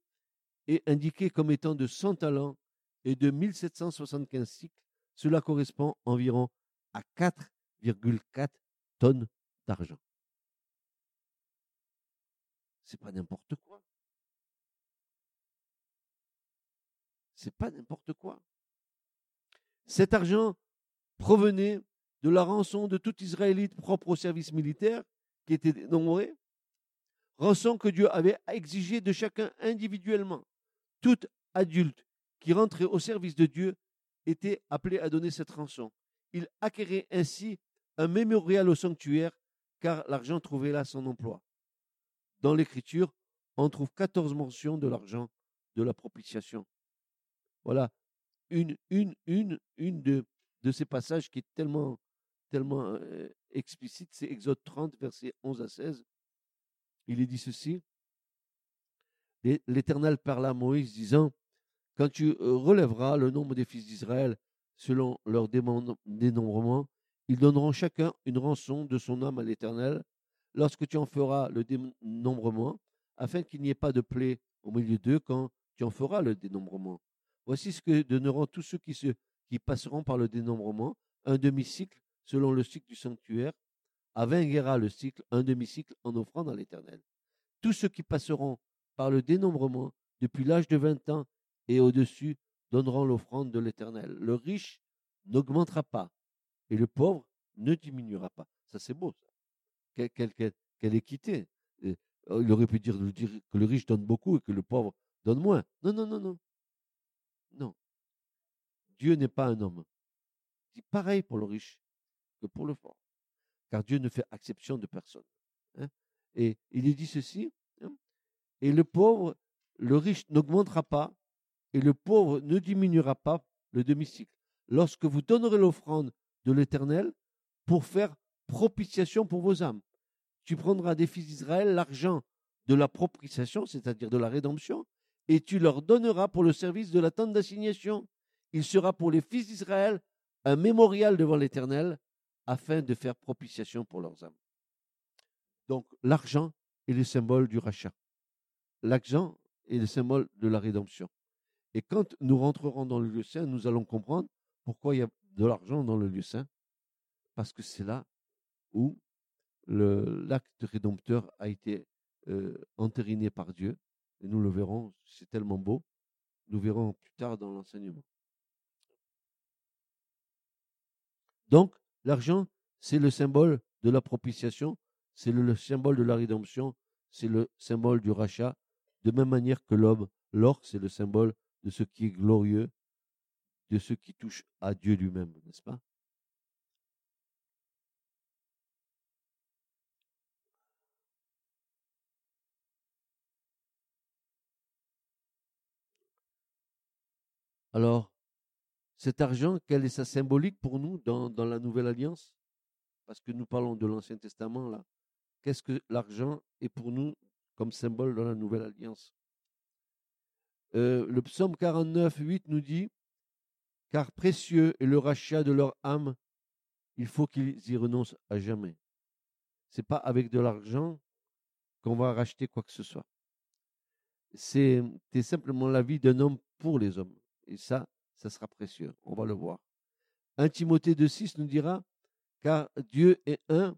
est indiqué comme étant de 100 talents et de 1775 cycles. Cela correspond environ à 4,4 tonnes d'argent. C'est pas n'importe quoi. C'est pas n'importe quoi. Cet argent provenait de la rançon de tout Israélite propre au service militaire, qui était dénombré, rançon que Dieu avait exigée de chacun individuellement. Tout adulte qui rentrait au service de Dieu était appelé à donner cette rançon. Il acquérait ainsi un mémorial au sanctuaire, car l'argent trouvait là son emploi. Dans l'Écriture, on trouve 14 mentions de l'argent de la propitiation. Voilà une, une, une, une de, ces passages qui est tellement, tellement explicite, c'est Exode 30, versets 11 à 16. Il est dit ceci. L'Éternel parla à Moïse disant, Quand tu relèveras le nombre des fils d'Israël selon leur dénombrement, ils donneront chacun une rançon de son âme à l'Éternel lorsque tu en feras le dénombrement, afin qu'il n'y ait pas de plaie au milieu d'eux quand tu en feras le dénombrement. Voici ce que donneront tous ceux qui, se, qui passeront par le dénombrement, un demi-cycle selon le cycle du sanctuaire, à 20 guéras le cycle, un demi-cycle en offrant dans l'Éternel. Tous ceux qui passeront par le dénombrement depuis l'âge de 20 ans et au-dessus donneront l'offrande de l'Éternel. Le riche n'augmentera pas et le pauvre ne diminuera pas. Ça, c'est beau, ça. Quelle, équité. Oh, il aurait pu dire, que le riche donne beaucoup et que le pauvre donne moins. Non, non, non. Non. Dieu n'est pas un homme. C'est pareil pour le riche que pour le fort. Car Dieu ne fait exception de personne. Hein. Et il dit ceci, hein, et le pauvre, le riche n'augmentera pas, et le pauvre ne diminuera pas le demi-cycle. Lorsque vous donnerez l'offrande de l'Éternel pour faire propitiation pour vos âmes, tu prendras des fils d'Israël l'argent de la propitiation, c'est-à-dire de la rédemption, et tu leur donneras pour le service de la tente d'assignation. Il sera pour les fils d'Israël un mémorial devant l'Éternel afin de faire propitiation pour leurs âmes. Donc l'argent est le symbole du rachat. L'argent est le symbole de la rédemption. Et quand nous rentrerons dans le lieu saint, nous allons comprendre pourquoi il y a de l'argent dans le lieu saint. Parce que c'est là où l'acte rédempteur a été euh, entériné par Dieu. Et nous le verrons, c'est tellement beau. Nous verrons plus tard dans l'enseignement. Donc, l'argent, c'est le symbole de la propitiation, c'est le, symbole de la rédemption, c'est le symbole du rachat, de même manière que l'homme, l'or, c'est le symbole de ce qui est glorieux, de ce qui touche à Dieu lui-même, n'est-ce pas? Alors, cet argent, quelle est sa symbolique pour nous dans, la Nouvelle Alliance? Parce que nous parlons de l'Ancien Testament là. Qu'est-ce que l'argent est pour nous comme symbole dans la Nouvelle Alliance? Euh, Le psaume 49, 8 nous dit Car précieux est le rachat de leur âme, il faut qu'ils y renoncent à jamais. C'est pas avec de l'argent qu'on va racheter quoi que ce soit. C'est simplement la vie d'un homme pour les hommes. Et ça, ça sera précieux. On va le voir. 1 Timothée 2,6 nous dira Car Dieu est un,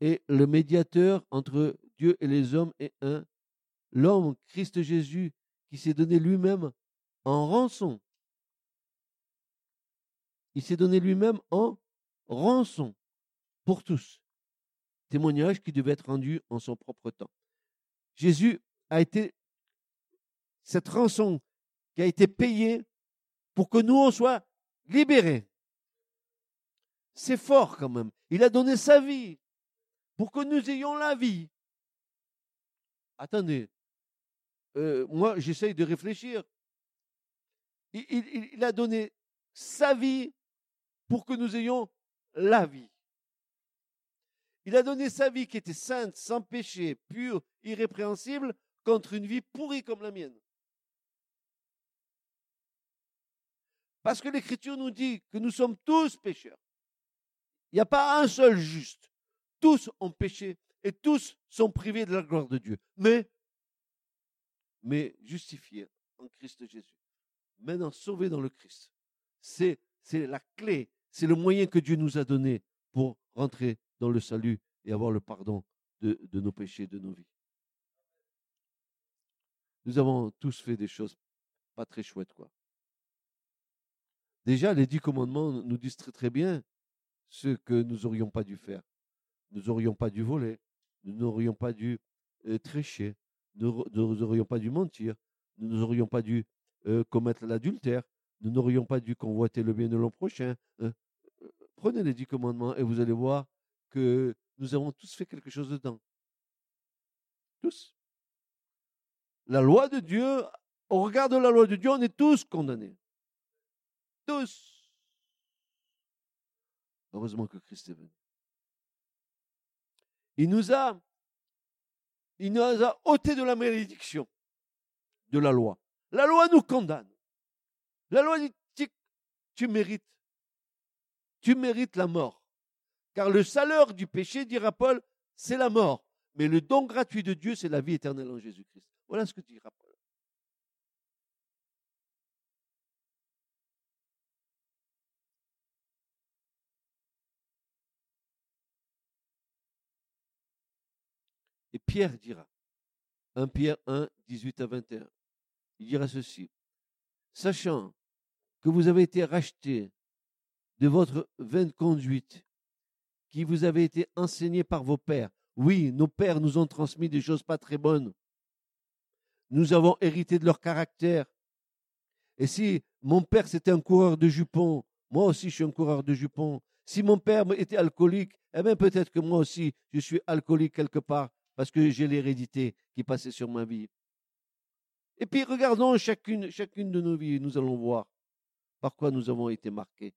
et le médiateur entre Dieu et les hommes est un, l'homme, Christ Jésus, qui s'est donné lui-même en rançon. Il s'est donné lui-même en rançon pour tous. Témoignage qui devait être rendu en son propre temps. Jésus a été cette rançon qui a été payé pour que nous, on soit libérés. C'est fort quand même. Il a donné sa vie pour que nous ayons la vie. Attendez, euh, moi j'essaye de réfléchir. Il, il, a donné sa vie pour que nous ayons la vie. Il a donné sa vie qui était sainte, sans péché, pure, irrépréhensible, contre une vie pourrie comme la mienne. Parce que l'Écriture nous dit que nous sommes tous pécheurs. Il n'y a pas un seul juste. Tous ont péché et tous sont privés de la gloire de Dieu. Mais, justifiés en Christ Jésus. Maintenant, sauvés dans le Christ. C'est, la clé, c'est le moyen que Dieu nous a donné pour rentrer dans le salut et avoir le pardon de, de nos péchés, de nos vies. Nous avons tous fait des choses pas très chouettes, quoi. Déjà, les dix commandements nous disent très, bien ce que nous n'aurions pas dû faire. Nous n'aurions pas dû voler, nous n'aurions pas dû euh, tricher, nous n'aurions pas dû mentir, nous n'aurions pas dû euh, commettre l'adultère, nous n'aurions pas dû convoiter le bien de l'an prochain. Hein. Prenez les dix commandements et vous allez voir que nous avons tous fait quelque chose dedans. Tous. La loi de Dieu, au regard de la loi de Dieu, on est tous condamnés. Heureusement que Christ est venu. Il nous a, il nous a ôté de la malédiction de la loi. La loi nous condamne. La loi dit, tu mérites, tu mérites la mort. Car le salaire du péché, dira Paul, c'est la mort. Mais le don gratuit de Dieu, c'est la vie éternelle en Jésus-Christ. Voilà ce que dira Paul. Pierre dira, 1 Pierre 1, 18 à 21, il dira ceci, sachant que vous avez été rachetés de votre vaine conduite qui vous avait été enseignée par vos pères. Oui, nos pères nous ont transmis des choses pas très bonnes. Nous avons hérité de leur caractère. Et si mon père c'était un coureur de jupons, moi aussi je suis un coureur de jupons. Si mon père était alcoolique, eh bien peut-être que moi aussi je suis alcoolique quelque part parce que j'ai l'hérédité qui passait sur ma vie. Et puis regardons chacune, chacune de nos vies, nous allons voir par quoi nous avons été marqués.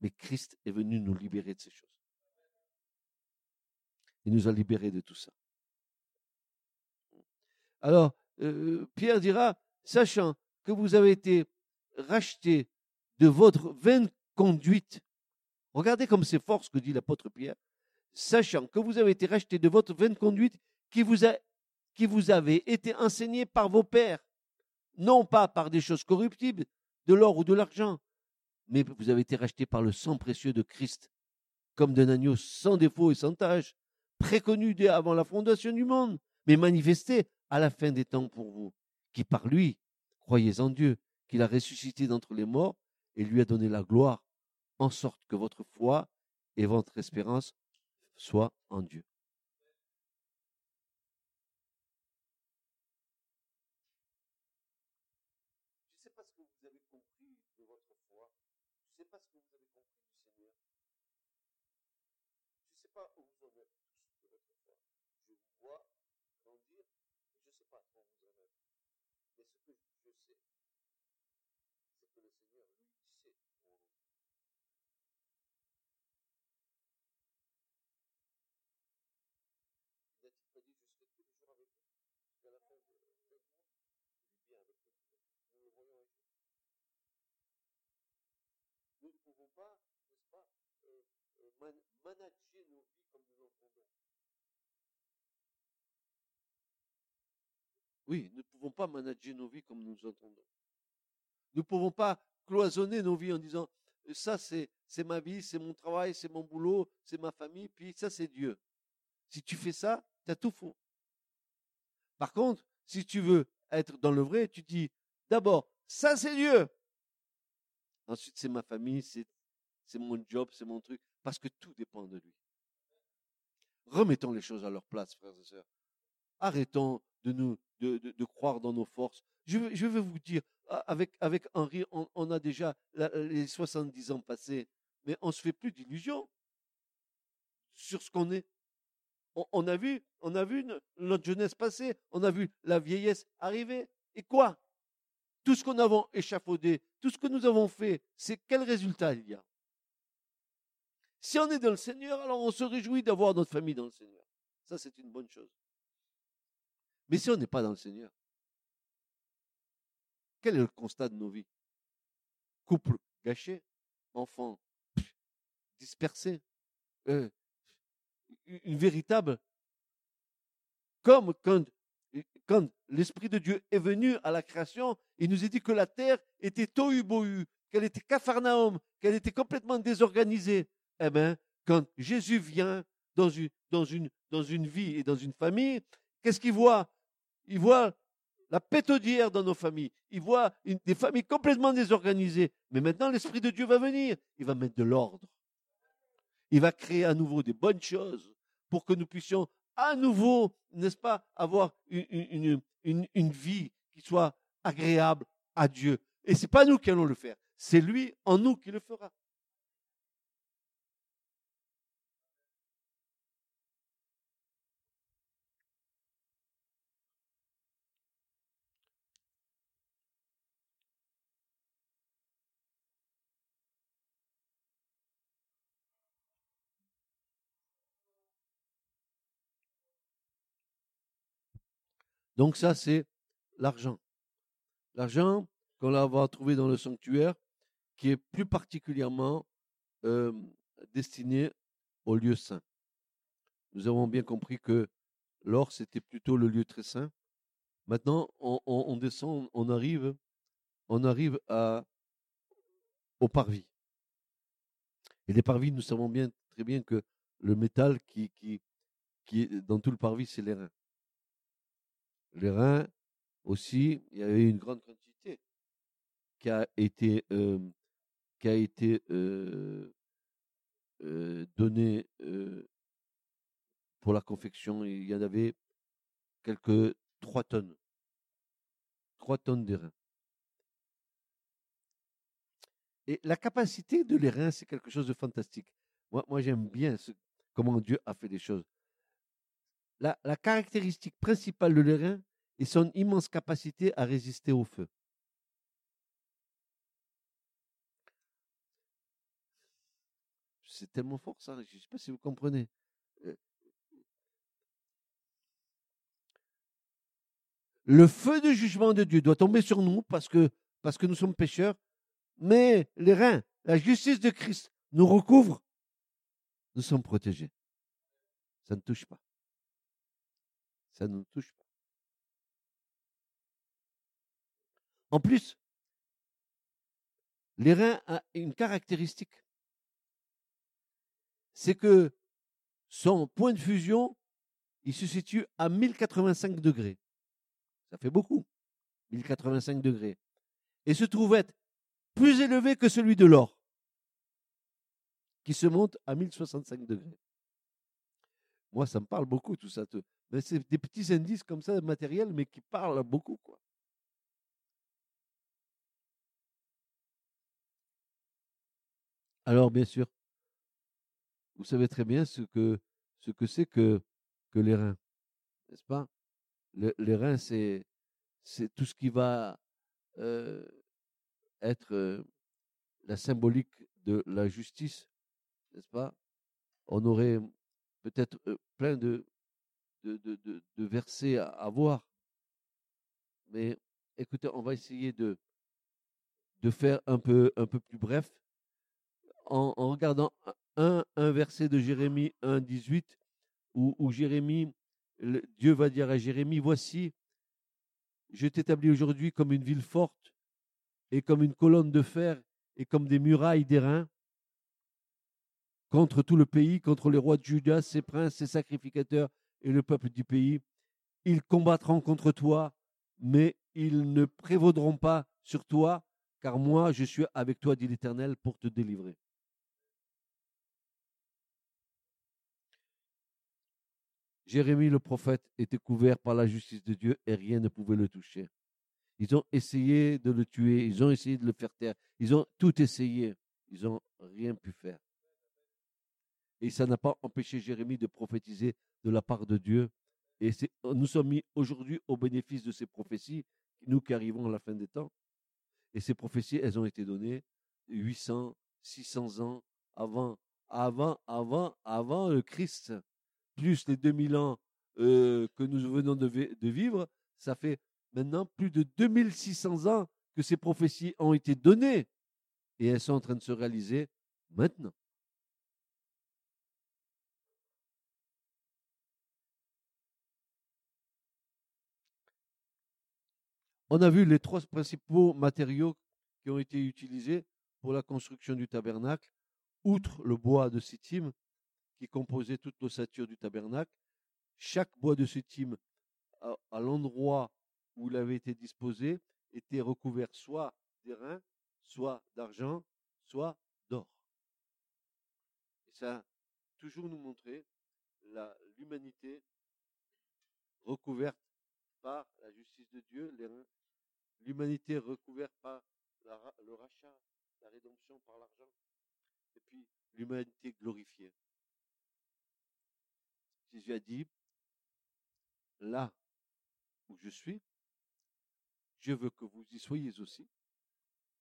Mais Christ est venu nous libérer de ces choses. Il nous a libérés de tout ça. Alors, euh, Pierre dira, sachant que vous avez été rachetés de votre vaine conduite, regardez comme c'est fort ce que dit l'apôtre Pierre, sachant que vous avez été racheté de votre vaine conduite qui vous, a, qui vous avait été enseignée par vos pères, non pas par des choses corruptibles, de l'or ou de l'argent, mais vous avez été racheté par le sang précieux de Christ, comme d'un agneau sans défaut et sans tache, préconnu dès avant la fondation du monde, mais manifesté à la fin des temps pour vous, qui par lui, croyez en Dieu, qu'il a ressuscité d'entre les morts et lui a donné la gloire, en sorte que votre foi et votre espérance soient en Dieu. Je ne sais pas ce que vous avez compris de votre foi. Je ne sais pas ce que vous avez compris du Seigneur. Je ne sais pas où vous en êtes tous de votre foi. Je vous vois grandir, mais je ne sais pas où vous en êtes. Mais ce que je sais, c'est que le Seigneur, lui, sait où on en est. Il n'a-t-il pas dit, je serai tous les jours avec vous jusqu'à la fin de de votre vie Il est bien avec nous. Nous le voyons agir. Nous ne pouvons pas, n'est-ce pas, euh, euh, man- manager nos vies comme nous. Oui, nous ne pouvons pas manager nos vies comme nous entendons. Nous ne pouvons pas cloisonner nos vies en disant euh, ça c'est c'est ma vie, c'est mon travail, c'est mon boulot, c'est ma famille, puis ça c'est Dieu. Si tu fais ça, tu as tout faux. Par contre, si tu veux être dans le vrai, tu dis d'abord ça c'est Dieu. Ensuite c'est ma famille, c'est mon job, c'est mon truc, parce que tout dépend de lui. Remettons les choses à leur place, frères et sœurs. Arrêtons de nous de, croire dans nos forces. Je, veux- vous dire, avec, Henri, on, a déjà les 70 ans passés, mais on se fait plus d'illusions sur ce qu'on est. On, on a vu, on a vu no- notre jeunesse passer, on a vu la vieillesse arriver. Et quoi? Tout ce qu'on avons échafaudé, tout ce que nous avons fait, c'est quel résultat il y a? Si on est dans le Seigneur, alors on se réjouit d'avoir notre famille dans le Seigneur. Ça, c'est une bonne chose. Mais si on n'est pas dans le Seigneur, quel est le constat de nos vies? Couple gâché, enfants dispersés, euh, une véritable... Comme quand, quand l'Esprit de Dieu est venu à la création, il nous a dit que la terre était tohu-bohu, qu'elle était capharnaüm, qu'elle était complètement désorganisée. Eh bien, quand Jésus vient dans une, dans une, dans une vie et dans une famille, qu'est-ce qu'il voit? Il voit la pétodière dans nos familles. Il voit des familles complètement désorganisées. Mais maintenant, l'Esprit de Dieu va venir. Il va mettre de l'ordre. Il va créer à nouveau des bonnes choses pour que nous puissions à nouveau, n'est-ce pas, avoir une, vie qui soit agréable à Dieu. Et c'est pas nous qui allons le faire. C'est lui en nous qui le fera. Donc ça, c'est l'argent. L'argent qu'on va trouver dans le sanctuaire, qui est plus particulièrement destiné au lieu saint. Nous avons bien compris que l'or, c'était plutôt le lieu très saint. Maintenant, on, descend, on arrive, on arrive à, au parvis. Et les parvis, nous savons bien, très bien que le métal qui, est dans tout le parvis, c'est les reins. Les reins aussi, il y avait une grande quantité qui a été, qui a été donnée pour la confection. Il y en avait quelques trois tonnes. Trois tonnes de reins. Et la capacité de les reins, c'est quelque chose de fantastique. Moi, moi j'aime bien ce- comment Dieu a fait les choses. La, caractéristique principale de les reins est son immense capacité à résister au feu. C'est tellement fort ça, je ne sais pas si vous comprenez. Euh, Le feu de jugement de Dieu doit tomber sur nous parce que, nous sommes pécheurs, mais les la justice de Christ nous recouvre. Nous sommes protégés. Ça ne touche pas. Ça ne nous touche pas. En plus, les ont une caractéristique. C'est que son point de fusion, il se situe à 1085 degrés. Ça fait beaucoup, 1085 degrés. Et se trouve être plus élevé que celui de l'or, qui se monte à 1065 degrés. Moi, ça me parle beaucoup tout ça. C'est des petits indices comme ça, matériels, mais qui parlent beaucoup, quoi. Alors, bien sûr, vous savez très bien ce que ce que c'est que, que les reins, n'est-ce pas? Les reins, c'est c'est tout ce qui va euh, être euh, la symbolique de la justice, n'est-ce pas? On aurait peut-être euh, plein de de, de, de, versets à, voir, mais écoutez, on va essayer de de faire un peu un peu plus bref. En, en regardant un, un verset de Jérémie 1, 18, où, où Jérémie, Dieu va dire à Jérémie, voici, je t'établis aujourd'hui comme une ville forte et comme une colonne de fer et comme des murailles d'airain contre tout le pays, contre les rois de Juda, ses princes, ses sacrificateurs et le peuple du pays. Ils combattront contre toi, mais ils ne prévaudront pas sur toi, car moi je suis avec toi, dit l'Éternel, pour te délivrer. Jérémie le prophète était couvert par la justice de Dieu et rien ne pouvait le toucher. Ils ont essayé de le tuer, ils ont essayé de le faire taire, ils ont tout essayé, ils n'ont rien pu faire. Et ça n'a pas empêché Jérémie de prophétiser de la part de Dieu. Et nous sommes mis aujourd'hui au bénéfice de ces prophéties, nous qui arrivons à la fin des temps. Et ces prophéties, elles ont été données 800, 600 ans avant, avant, avant, avant le Christ plus les 2000 ans euh, que nous venons de, vivre, ça fait maintenant plus de 2600 ans que ces prophéties ont été données et elles sont en train de se réaliser maintenant. On a vu les trois principaux matériaux qui ont été utilisés pour la construction du tabernacle, outre le bois de Sittim, qui composait toute l'ossature du tabernacle. Chaque bois de à, à l'endroit où il avait été disposé, était recouvert soit d'airain, soit d'argent, soit d'or. Et ça a toujours nous montrer l'humanité recouverte par la justice de Dieu, l'humanité recouverte par le rachat, la rédemption par l'argent, et puis l'humanité glorifiée. Jésus a dit, là où je suis, je veux que vous y soyez aussi,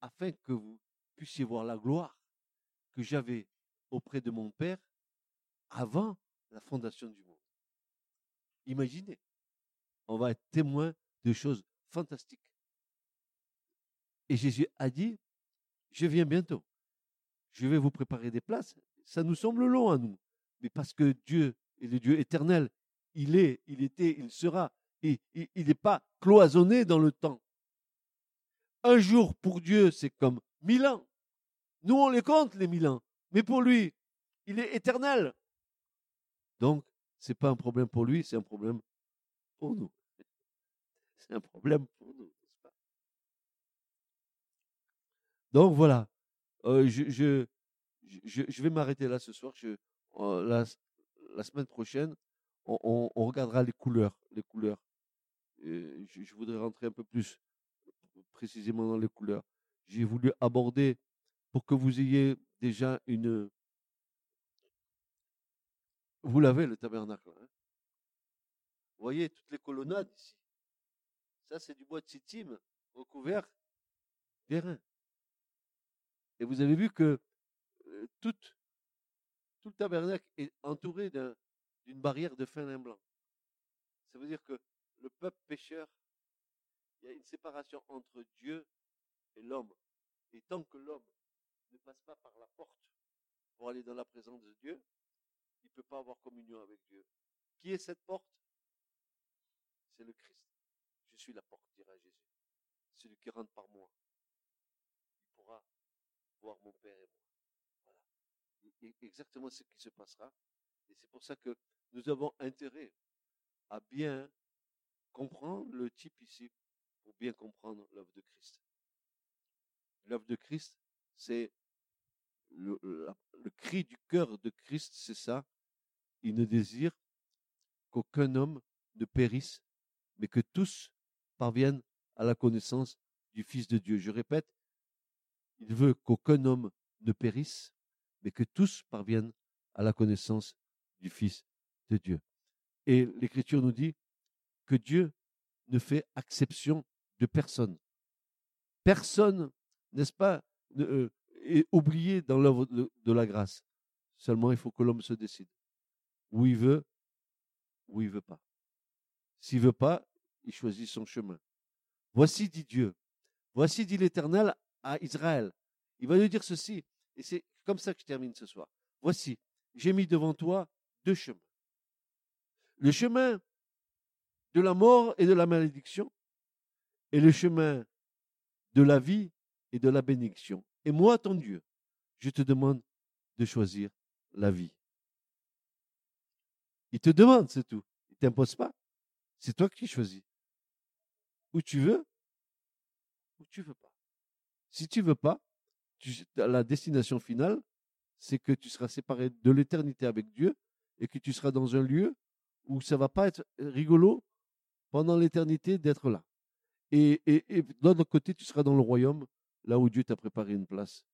afin que vous puissiez voir la gloire que j'avais auprès de mon Père avant la fondation du monde. Imaginez, on va être témoin de choses fantastiques. Et Jésus a dit, je viens bientôt. Je vais vous préparer des places. Ça nous semble long à nous, mais parce que Dieu et le Dieu éternel. Il est, il était, il sera. Et, il n'est pas cloisonné dans le temps. Un jour pour Dieu, c'est comme mille ans. Nous, on les compte, les mille ans. Mais pour lui, il est éternel. Donc, ce n'est pas un problème pour lui, c'est un problème pour nous. C'est un problème pour nous, pas Donc voilà, euh, je, vais m'arrêter là ce soir. Euh, la semaine prochaine, on, regardera les couleurs. Les couleurs. je, voudrais rentrer un peu plus précisément dans les couleurs. J'ai voulu aborder pour que vous ayez déjà une. Vous l'avez le tabernacle. Hein? vous voyez toutes les colonnades ici. Ça, c'est du bois de sittim recouvert d'airain. Et vous avez vu que tout le tabernacle est entouré d'une barrière de fin lin blanc. Ça veut dire que le peuple pécheur, il y a une séparation entre Dieu et l'homme. Et tant que l'homme ne passe pas par la porte pour aller dans la présence de Dieu, il ne peut pas avoir communion avec Dieu. Qui est cette porte? C'est le Christ. Je suis la porte, dira Jésus. Celui qui rentre par moi, il pourra mon Père et moi exactement ce qui se passera. Et c'est pour ça que nous avons intérêt à bien comprendre le type ici pour bien comprendre l'œuvre de Christ. L'œuvre de Christ, c'est le, cri du cœur de Christ, c'est ça. Il ne désire qu'aucun homme ne périsse, mais que tous parviennent à la connaissance du Fils de Dieu. Je répète, il veut qu'aucun homme ne périsse, mais que tous parviennent à la connaissance du Fils de Dieu. Et l'Écriture nous dit que Dieu ne fait exception de personne. Personne, n'est-ce pas, euh, est oublié dans l'œuvre de, la grâce. Seulement, il faut que l'homme se décide. Où il veut, où il veut pas. S'il veut pas, il choisit son chemin. Voici, dit Dieu, voici, dit l'Éternel Israël. Il va lui dire ceci, et c'est comme ça que je termine ce soir. Voici, j'ai mis devant toi deux chemins. Le chemin de la mort et de la malédiction, et le chemin de la vie et de la bénédiction. Et moi, ton Dieu, je te demande de choisir la vie. Il te demande, c'est tout. Il ne t'impose pas. C'est toi qui choisis. Où tu veux, ou tu veux pas. Si tu veux pas, la destination finale, c'est que tu seras séparé de l'éternité avec Dieu et que tu seras dans un lieu où ça va pas être rigolo pendant l'éternité d'être là. Et, et, de l'autre côté, tu seras dans le royaume, là où Dieu t'a préparé une place,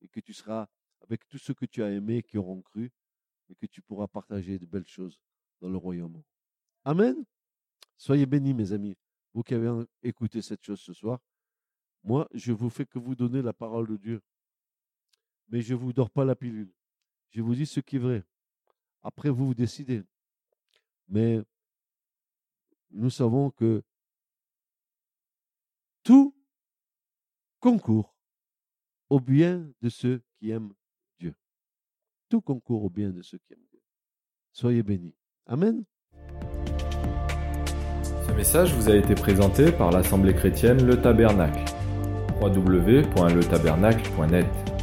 et que tu seras avec tous ceux que tu as aimés, qui auront cru, et que tu pourras partager de belles choses dans le royaume. Amen. Soyez bénis, mes amis, vous qui avez écouté cette chose ce soir. Moi, je vous fais que vous donner la parole de Dieu. Mais je ne vous dors pas la pilule. Je vous dis ce qui est vrai. Après, vous vous décidez. Mais nous savons que tout concourt au bien de ceux qui aiment Dieu. Tout concourt au bien de ceux qui aiment Dieu. Soyez bénis. Amen. Ce message vous a été présenté par l'Assemblée chrétienne Le Tabernacle. www.letabernacle.net